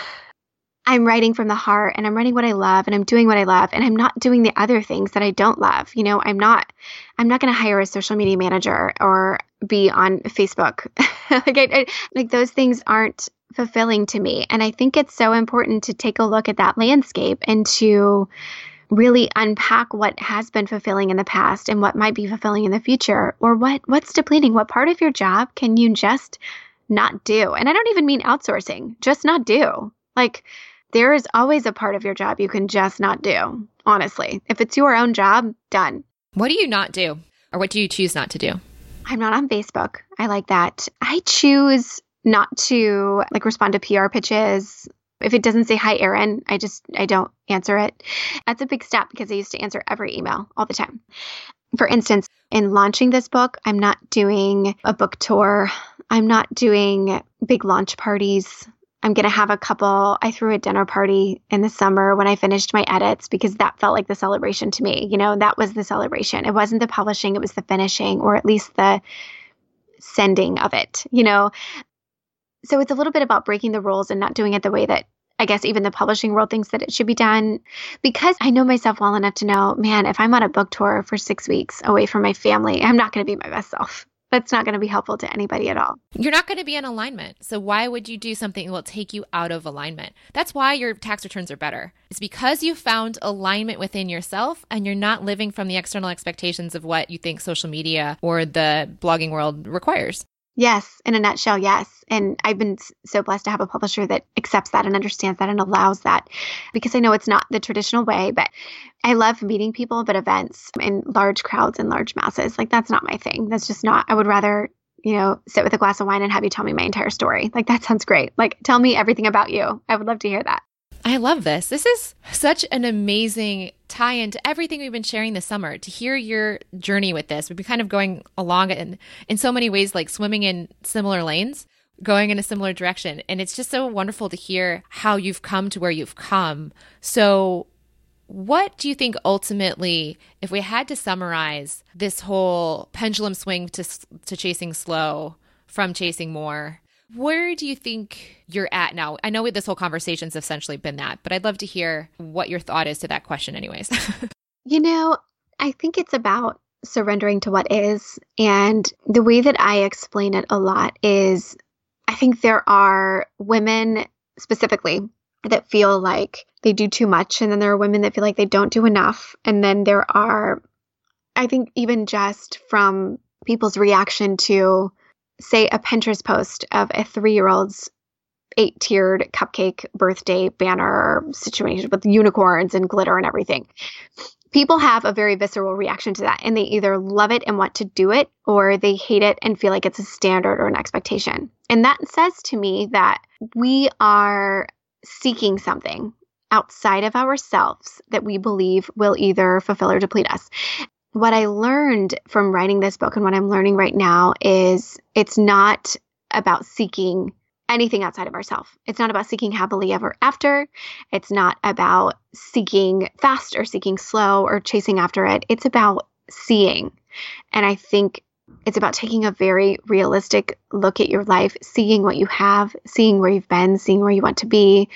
Speaker 2: I'm writing from the heart and I'm writing what I love and I'm doing what I love and I'm not doing the other things that I don't love. You know, I'm not I'm not going to hire a social media manager or be on Facebook. like I, I, like those things aren't fulfilling to me. And I think it's so important to take a look at that landscape and to really unpack what has been fulfilling in the past and what might be fulfilling in the future? Or what what's depleting? What part of your job can you just not do? And i don't even mean outsourcing just not do. Like there is always a part of your job you can just not do honestly. If it's your own job done.
Speaker 1: What do you not do? Or what do you choose not to do?
Speaker 2: I'm not on facebook. I like that. I choose not to like respond to pr pitches if it doesn't say hi, Erin, I just I don't answer it. That's a big step because I used to answer every email all the time. For instance, in launching this book, I'm not doing a book tour. I'm not doing big launch parties. I'm going to have a couple. I threw a dinner party in the summer when I finished my edits because that felt like the celebration to me. You know, that was the celebration. It wasn't the publishing, it was the finishing or at least the sending of it, you know. So it's a little bit about breaking the rules and not doing it the way that I guess even the publishing world thinks that it should be done because I know myself well enough to know, man, if I'm on a book tour for six weeks away from my family, I'm not going to be my best self. that's not going to be helpful to anybody at all.
Speaker 1: You're not going to be in alignment. So why would you do something that will take you out of alignment? That's why your tax returns are better. It's because you found alignment within yourself and you're not living from the external expectations of what you think social media or the blogging world requires.
Speaker 2: Yes, in a nutshell, yes. And I've been so blessed to have a publisher that accepts that and understands that and allows that because I know it's not the traditional way, but I love meeting people, but events in large crowds and large masses, like that's not my thing. That's just not, I would rather, you know, sit with a glass of wine and have you tell me my entire story. Like that sounds great. Like tell me everything about you. I would love to hear that.
Speaker 1: I love this. This is such an amazing tie into everything we've been sharing this summer. To hear your journey with this, we've been kind of going along in in so many ways, like swimming in similar lanes, going in a similar direction, and it's just so wonderful to hear how you've come to where you've come. So, what do you think ultimately, if we had to summarize this whole pendulum swing to to chasing slow from chasing more? Where do you think you're at now? I know this whole conversation's essentially been that, but I'd love to hear what your thought is to that question, anyways.
Speaker 2: you know, I think it's about surrendering to what is. And the way that I explain it a lot is I think there are women specifically that feel like they do too much. And then there are women that feel like they don't do enough. And then there are, I think, even just from people's reaction to say a Pinterest post of a three year old's eight tiered cupcake birthday banner situation with unicorns and glitter and everything. People have a very visceral reaction to that, and they either love it and want to do it, or they hate it and feel like it's a standard or an expectation. And that says to me that we are seeking something outside of ourselves that we believe will either fulfill or deplete us what I learned from writing this book and what I'm learning right now is it's not about seeking anything outside of ourselves. It's not about seeking happily ever after. It's not about seeking fast or seeking slow or chasing after it. It's about seeing. And I think it's about taking a very realistic look at your life, seeing what you have, seeing where you've been, seeing where you want to be,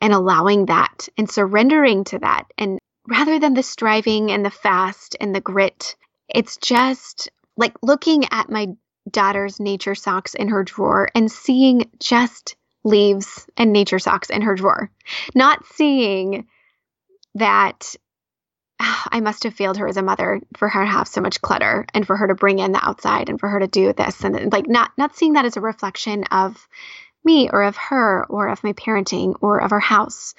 Speaker 2: and allowing that and surrendering to that and rather than the striving and the fast and the grit, it's just like looking at my daughter's nature socks in her drawer and seeing just leaves and nature socks in her drawer, not seeing that oh, I must have failed her as a mother for her to have so much clutter and for her to bring in the outside and for her to do this. And like not not seeing that as a reflection of me or of her or of my parenting or of our house.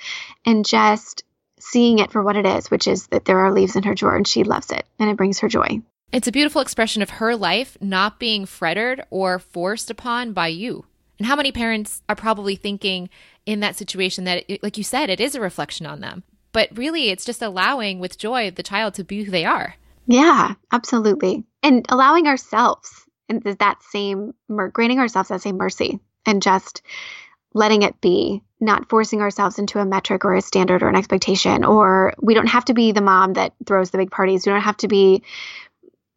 Speaker 2: And just seeing it for what it is, which is that there are leaves in her drawer and she loves it and it brings her joy.
Speaker 1: It's a beautiful expression of her life not being fretted or forced upon by you. And how many parents are probably thinking in that situation that, like you said, it is a reflection on them. But really, it's just allowing with joy the child to be who they are.
Speaker 2: Yeah, absolutely. And allowing ourselves and that same, granting ourselves that same mercy and just letting it be, not forcing ourselves into a metric or a standard or an expectation. Or we don't have to be the mom that throws the big parties. We don't have to be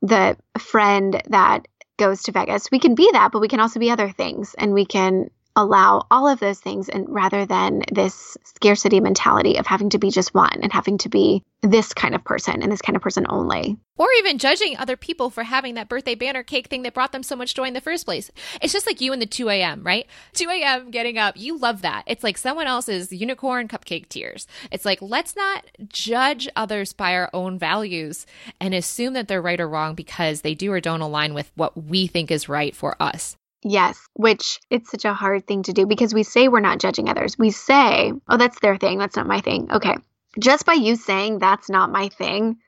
Speaker 2: the friend that goes to Vegas. We can be that, but we can also be other things. And we can allow all of those things and rather than this scarcity mentality of having to be just one and having to be this kind of person and this kind of person only.
Speaker 1: Or even judging other people for having that birthday banner cake thing that brought them so much joy in the first place. It's just like you and the 2 a.m., right? 2 a.m. getting up, you love that. It's like someone else's unicorn cupcake tears. It's like, let's not judge others by our own values and assume that they're right or wrong because they do or don't align with what we think is right for us.
Speaker 2: Yes, which it's such a hard thing to do because we say we're not judging others. We say, oh, that's their thing. That's not my thing. Okay. Just by you saying that's not my thing,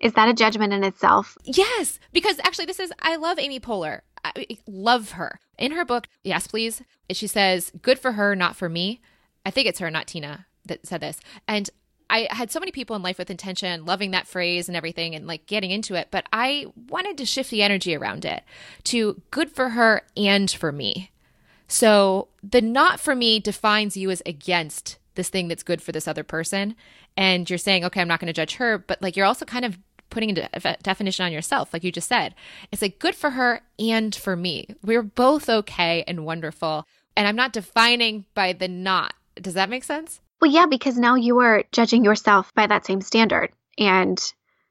Speaker 2: is that a judgment in itself?
Speaker 1: Yes, because actually, this is, I love Amy Poehler. I love her. In her book, Yes, Please, she says, good for her, not for me. I think it's her, not Tina, that said this. And I had so many people in life with intention, loving that phrase and everything and like getting into it, but I wanted to shift the energy around it to good for her and for me. So the not for me defines you as against this thing that's good for this other person. And you're saying, okay, I'm not going to judge her, but like you're also kind of putting a definition on yourself, like you just said. It's like good for her and for me. We're both okay and wonderful. And I'm not defining by the not. Does that make sense?
Speaker 2: Well, yeah, because now you are judging yourself by that same standard and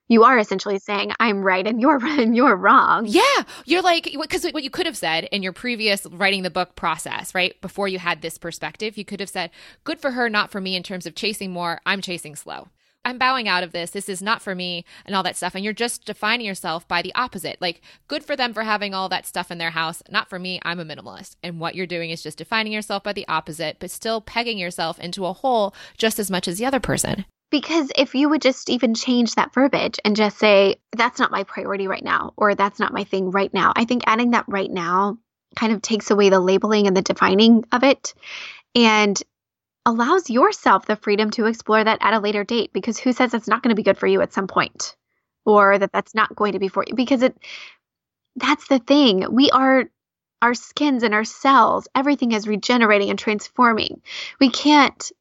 Speaker 2: you are essentially saying I'm right and you're and you're wrong.
Speaker 1: Yeah, you're like because what you could have said in your previous writing the book process, right? Before you had this perspective, you could have said, "Good for her, not for me in terms of chasing more. I'm chasing slow." I'm bowing out of this. This is not for me and all that stuff. And you're just defining yourself by the opposite. Like, good for them for having all that stuff in their house. Not for me. I'm a minimalist. And what you're doing is just defining yourself by the opposite, but still pegging yourself into a hole just as much as the other person.
Speaker 2: Because if you would just even change that verbiage and just say, that's not my priority right now, or that's not my thing right now, I think adding that right now kind of takes away the labeling and the defining of it and allows yourself the freedom to explore that at a later date. Because who says it's not going to be good for you at some point or that that's not going to be for you? Because it, that's the thing. We are our skins and our cells, everything is regenerating and transforming. We can't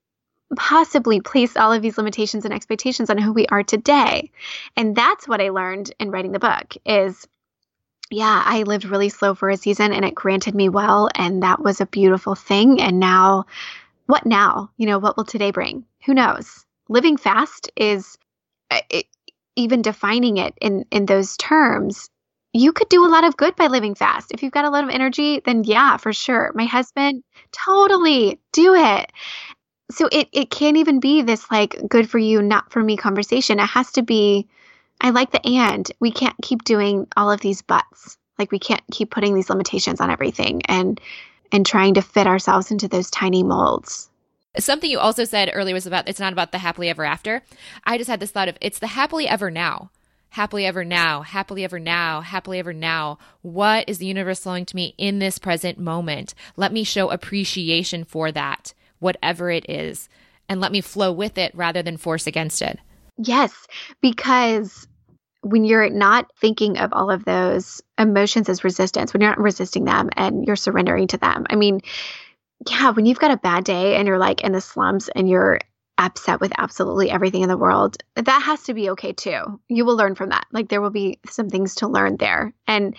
Speaker 2: possibly place all of these limitations and expectations on who we are today. And that's what I learned in writing the book is yeah, I lived really slow for a season and it granted me well and that was a beautiful thing and now what now? You know, what will today bring? Who knows? Living fast is uh, it, even defining it in in those terms you could do a lot of good by living fast. If you've got a lot of energy, then yeah, for sure. My husband, totally do it so it it can't even be this like good for you, not for me conversation. It has to be I like the and. We can't keep doing all of these buts. Like we can't keep putting these limitations on everything and and trying to fit ourselves into those tiny molds.
Speaker 1: Something you also said earlier was about it's not about the happily ever after. I just had this thought of it's the happily ever now. Happily ever now, happily ever now, happily ever now. What is the universe flowing to me in this present moment? Let me show appreciation for that whatever it is, and let me flow with it rather than force against it.
Speaker 2: Yes, because when you're not thinking of all of those emotions as resistance, when you're not resisting them and you're surrendering to them, I mean, yeah, when you've got a bad day and you're like in the slumps and you're upset with absolutely everything in the world, that has to be okay too. You will learn from that. Like there will be some things to learn there. And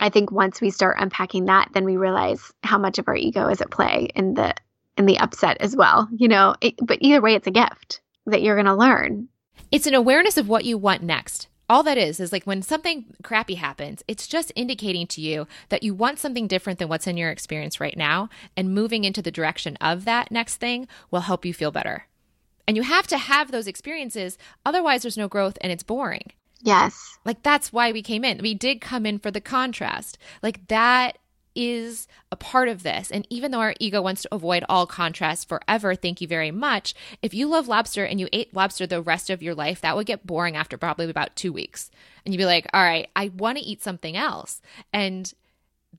Speaker 2: I think once we start unpacking that, then we realize how much of our ego is at play in the in the upset as well, you know. It, but either way, it's a gift that you're going to learn.
Speaker 1: It's an awareness of what you want next. All that is, is like when something crappy happens, it's just indicating to you that you want something different than what's in your experience right now. And moving into the direction of that next thing will help you feel better. And you have to have those experiences. Otherwise, there's no growth and it's boring.
Speaker 2: Yes.
Speaker 1: Like that's why we came in. We did come in for the contrast. Like that is a part of this. And even though our ego wants to avoid all contrast forever, thank you very much. If you love lobster and you ate lobster the rest of your life, that would get boring after probably about two weeks. And you'd be like, all right, I want to eat something else. And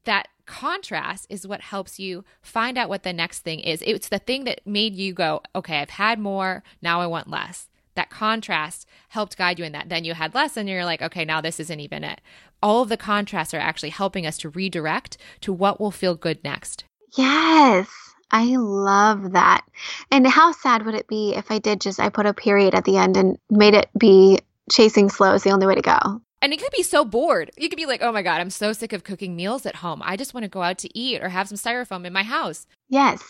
Speaker 1: that contrast is what helps you find out what the next thing is. It's the thing that made you go, okay, I've had more, now I want less that contrast helped guide you in that. Then you had less, and you're like, okay, now this isn't even it. All of the contrasts are actually helping us to redirect to what will feel good next.
Speaker 2: Yes. I love that. And how sad would it be if I did just I put a period at the end and made it be chasing slow is the only way to go.
Speaker 1: And it could be so bored. You could be like, oh my God, I'm so sick of cooking meals at home. I just want to go out to eat or have some styrofoam in my house.
Speaker 2: Yes.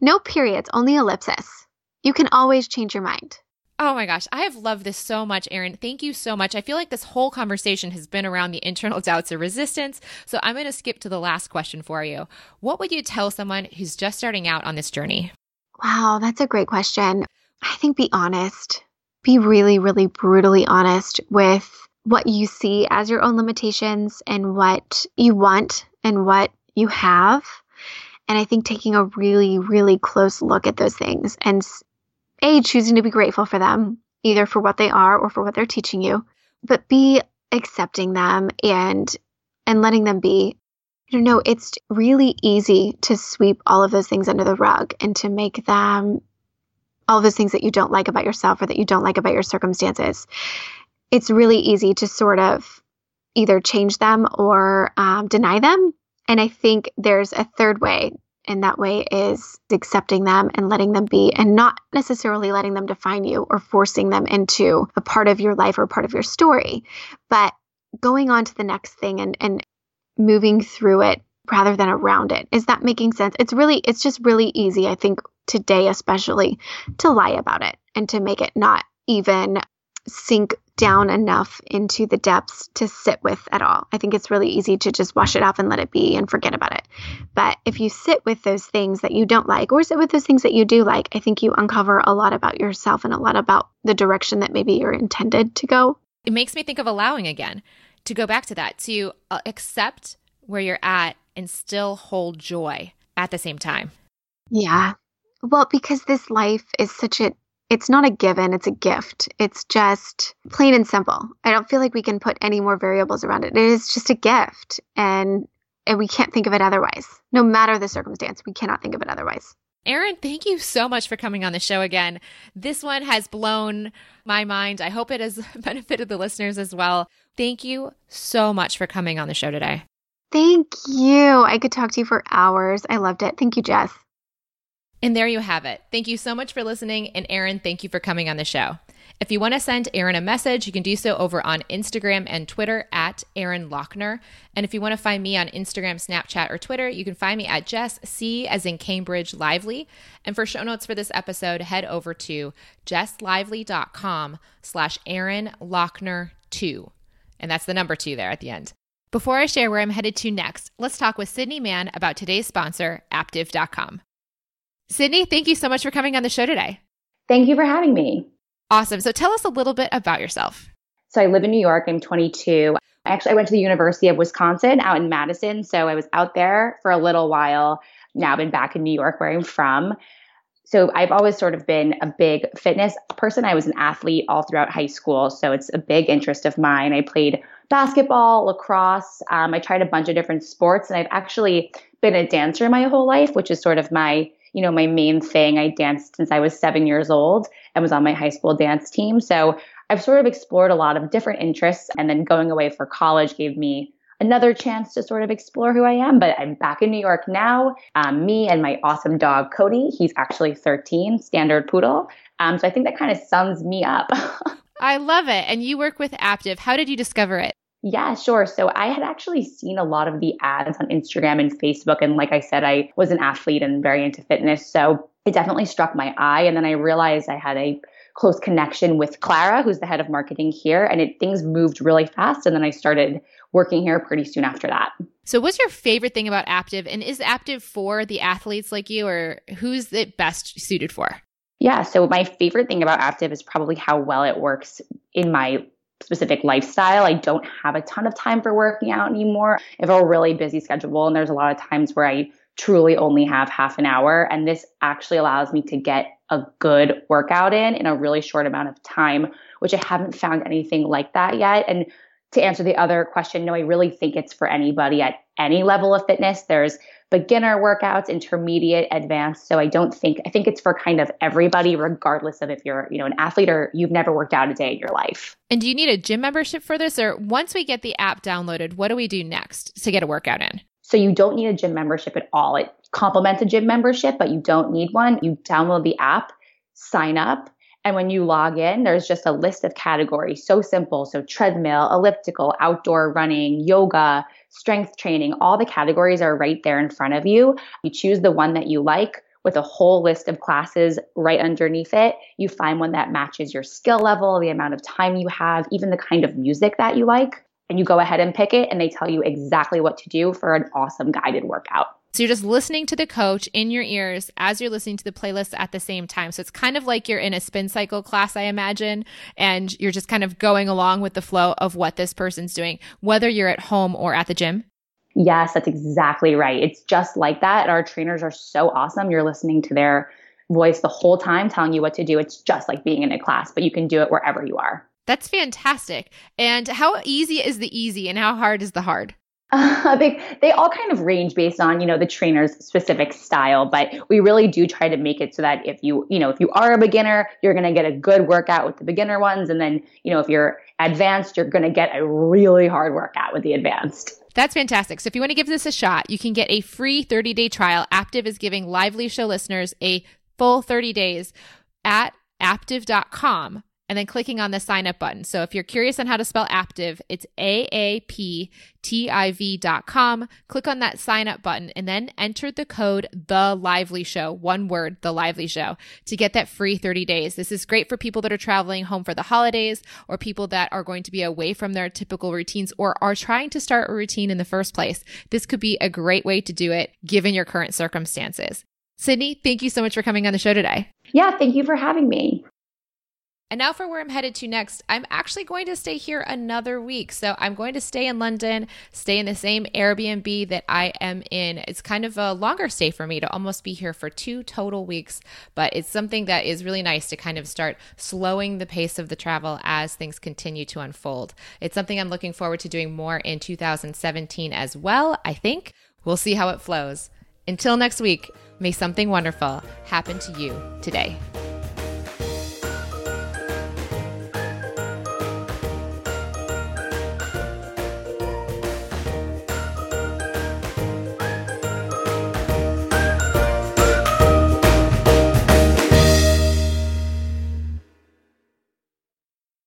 Speaker 2: No periods, only ellipsis. You can always change your mind.
Speaker 1: Oh my gosh, I have loved this so much, Erin. Thank you so much. I feel like this whole conversation has been around the internal doubts of resistance. So I'm going to skip to the last question for you. What would you tell someone who's just starting out on this journey?
Speaker 2: Wow, that's a great question. I think be honest. Be really, really brutally honest with what you see as your own limitations and what you want and what you have. And I think taking a really, really close look at those things and a, choosing to be grateful for them, either for what they are or for what they're teaching you, but B, accepting them and and letting them be. You know, it's really easy to sweep all of those things under the rug and to make them all those things that you don't like about yourself or that you don't like about your circumstances. It's really easy to sort of either change them or um, deny them. And I think there's a third way in that way is accepting them and letting them be and not necessarily letting them define you or forcing them into a part of your life or part of your story, but going on to the next thing and, and moving through it rather than around it. Is that making sense? It's really, it's just really easy, I think, today, especially to lie about it and to make it not even sink down enough into the depths to sit with at all. I think it's really easy to just wash it off and let it be and forget about it. But if you sit with those things that you don't like or sit with those things that you do like, I think you uncover a lot about yourself and a lot about the direction that maybe you're intended to go.
Speaker 1: It makes me think of allowing again, to go back to that, to uh, accept where you're at and still hold joy at the same time.
Speaker 2: Yeah. Well, because this life is such a it's not a given, it's a gift. It's just plain and simple. I don't feel like we can put any more variables around it. It is just a gift and and we can't think of it otherwise. No matter the circumstance, we cannot think of it otherwise.
Speaker 1: Erin, thank you so much for coming on the show again. This one has blown my mind. I hope it has benefited the listeners as well. Thank you so much for coming on the show today.
Speaker 2: Thank you. I could talk to you for hours. I loved it. Thank you, Jess.
Speaker 1: And there you have it. Thank you so much for listening. And Erin, thank you for coming on the show. If you want to send Erin a message, you can do so over on Instagram and Twitter at Erin Loechner. And if you want to find me on Instagram, Snapchat, or Twitter, you can find me at Jess C as in Cambridge Lively. And for show notes for this episode, head over to jesslively.com slash Erin Loechner 2. And that's the number two there at the end. Before I share where I'm headed to next, let's talk with Sydney Mann about today's sponsor, Aaptiv.com. Sydney, thank you so much for coming on the show today.
Speaker 3: Thank you for having me.
Speaker 1: Awesome. So tell us a little bit about yourself.
Speaker 3: So I live in New York. I'm 22. Actually, I went to the University of Wisconsin out in Madison. So I was out there for a little while. Now I've been back in New York where I'm from. So I've always sort of been a big fitness person. I was an athlete all throughout high school. So it's a big interest of mine. I played basketball, lacrosse. Um, I tried a bunch of different sports and I've actually been a dancer my whole life, which is sort of my you know, my main thing. I danced since I was seven years old and was on my high school dance team. So I've sort of explored a lot of different interests. And then going away for college gave me another chance to sort of explore who I am. But I'm back in New York now. Um, me and my awesome dog, Cody, he's actually 13, standard poodle. Um, so I think that kind of sums me up.
Speaker 1: I love it. And you work with Aaptiv. How did you discover it?
Speaker 3: Yeah, sure. So I had actually seen a lot of the ads on Instagram and Facebook. And like I said, I was an athlete and very into fitness. So it definitely struck my eye. And then I realized I had a close connection with Clara, who's the head of marketing here. And it, things moved really fast. And then I started working here pretty soon after that.
Speaker 1: So, what's your favorite thing about Aaptiv? And is Aaptiv for the athletes like you, or who's it best suited for?
Speaker 3: Yeah. So, my favorite thing about Aaptiv is probably how well it works in my specific lifestyle. I don't have a ton of time for working out anymore. I have a really busy schedule, and there's a lot of times where I truly only have half an hour. And this actually allows me to get a good workout in in a really short amount of time, which I haven't found anything like that yet. And to answer the other question, no, I really think it's for anybody at any level of fitness. There's beginner workouts, intermediate, advanced. So I don't think I think it's for kind of everybody, regardless of if you're, you know, an athlete or you've never worked out a day in your life.
Speaker 1: And do you need a gym membership for this? Or once we get the app downloaded, what do we do next to get a workout in?
Speaker 3: So you don't need a gym membership at all. It complements a gym membership, but you don't need one. You download the app, sign up, and when you log in, there's just a list of categories. So simple. So treadmill, elliptical, outdoor running, yoga, strength training, all the categories are right there in front of you. You choose the one that you like with a whole list of classes right underneath it. You find one that matches your skill level, the amount of time you have, even the kind of music that you like. And you go ahead and pick it, and they tell you exactly what to do for an awesome guided workout.
Speaker 1: So you're just listening to the coach in your ears as you're listening to the playlist at the same time. So it's kind of like you're in a spin cycle class, I imagine, and you're just kind of going along with the flow of what this person's doing, whether you're at home or at the gym.
Speaker 3: Yes, that's exactly right. It's just like that. Our trainers are so awesome. You're listening to their voice the whole time telling you what to do. It's just like being in a class, but you can do it wherever you are.
Speaker 1: That's fantastic. And how easy is the easy and how hard is the hard?
Speaker 3: Uh, they they all kind of range based on you know the trainer's specific style, but we really do try to make it so that if you you know if you are a beginner, you're going to get a good workout with the beginner ones, and then you know if you're advanced, you're going to get a really hard workout with the advanced.
Speaker 1: That's fantastic. So if you want to give this a shot, you can get a free 30 day trial. Aaptiv is giving Lively Show listeners a full 30 days at aaptiv.com and then clicking on the sign up button. So if you're curious on how to spell Aaptiv, it's A A P T I V dot com. Click on that sign up button and then enter the code The Lively Show, one word, The Lively Show, to get that free 30 days. This is great for people that are traveling home for the holidays or people that are going to be away from their typical routines or are trying to start a routine in the first place. This could be a great way to do it given your current circumstances. Sydney, thank you so much for coming on the show today.
Speaker 3: Yeah, thank you for having me.
Speaker 1: And now for where I'm headed to next. I'm actually going to stay here another week. So I'm going to stay in London, stay in the same Airbnb that I am in. It's kind of a longer stay for me to almost be here for two total weeks, but it's something that is really nice to kind of start slowing the pace of the travel as things continue to unfold. It's something I'm looking forward to doing more in 2017 as well, I think. We'll see how it flows. Until next week, may something wonderful happen to you today.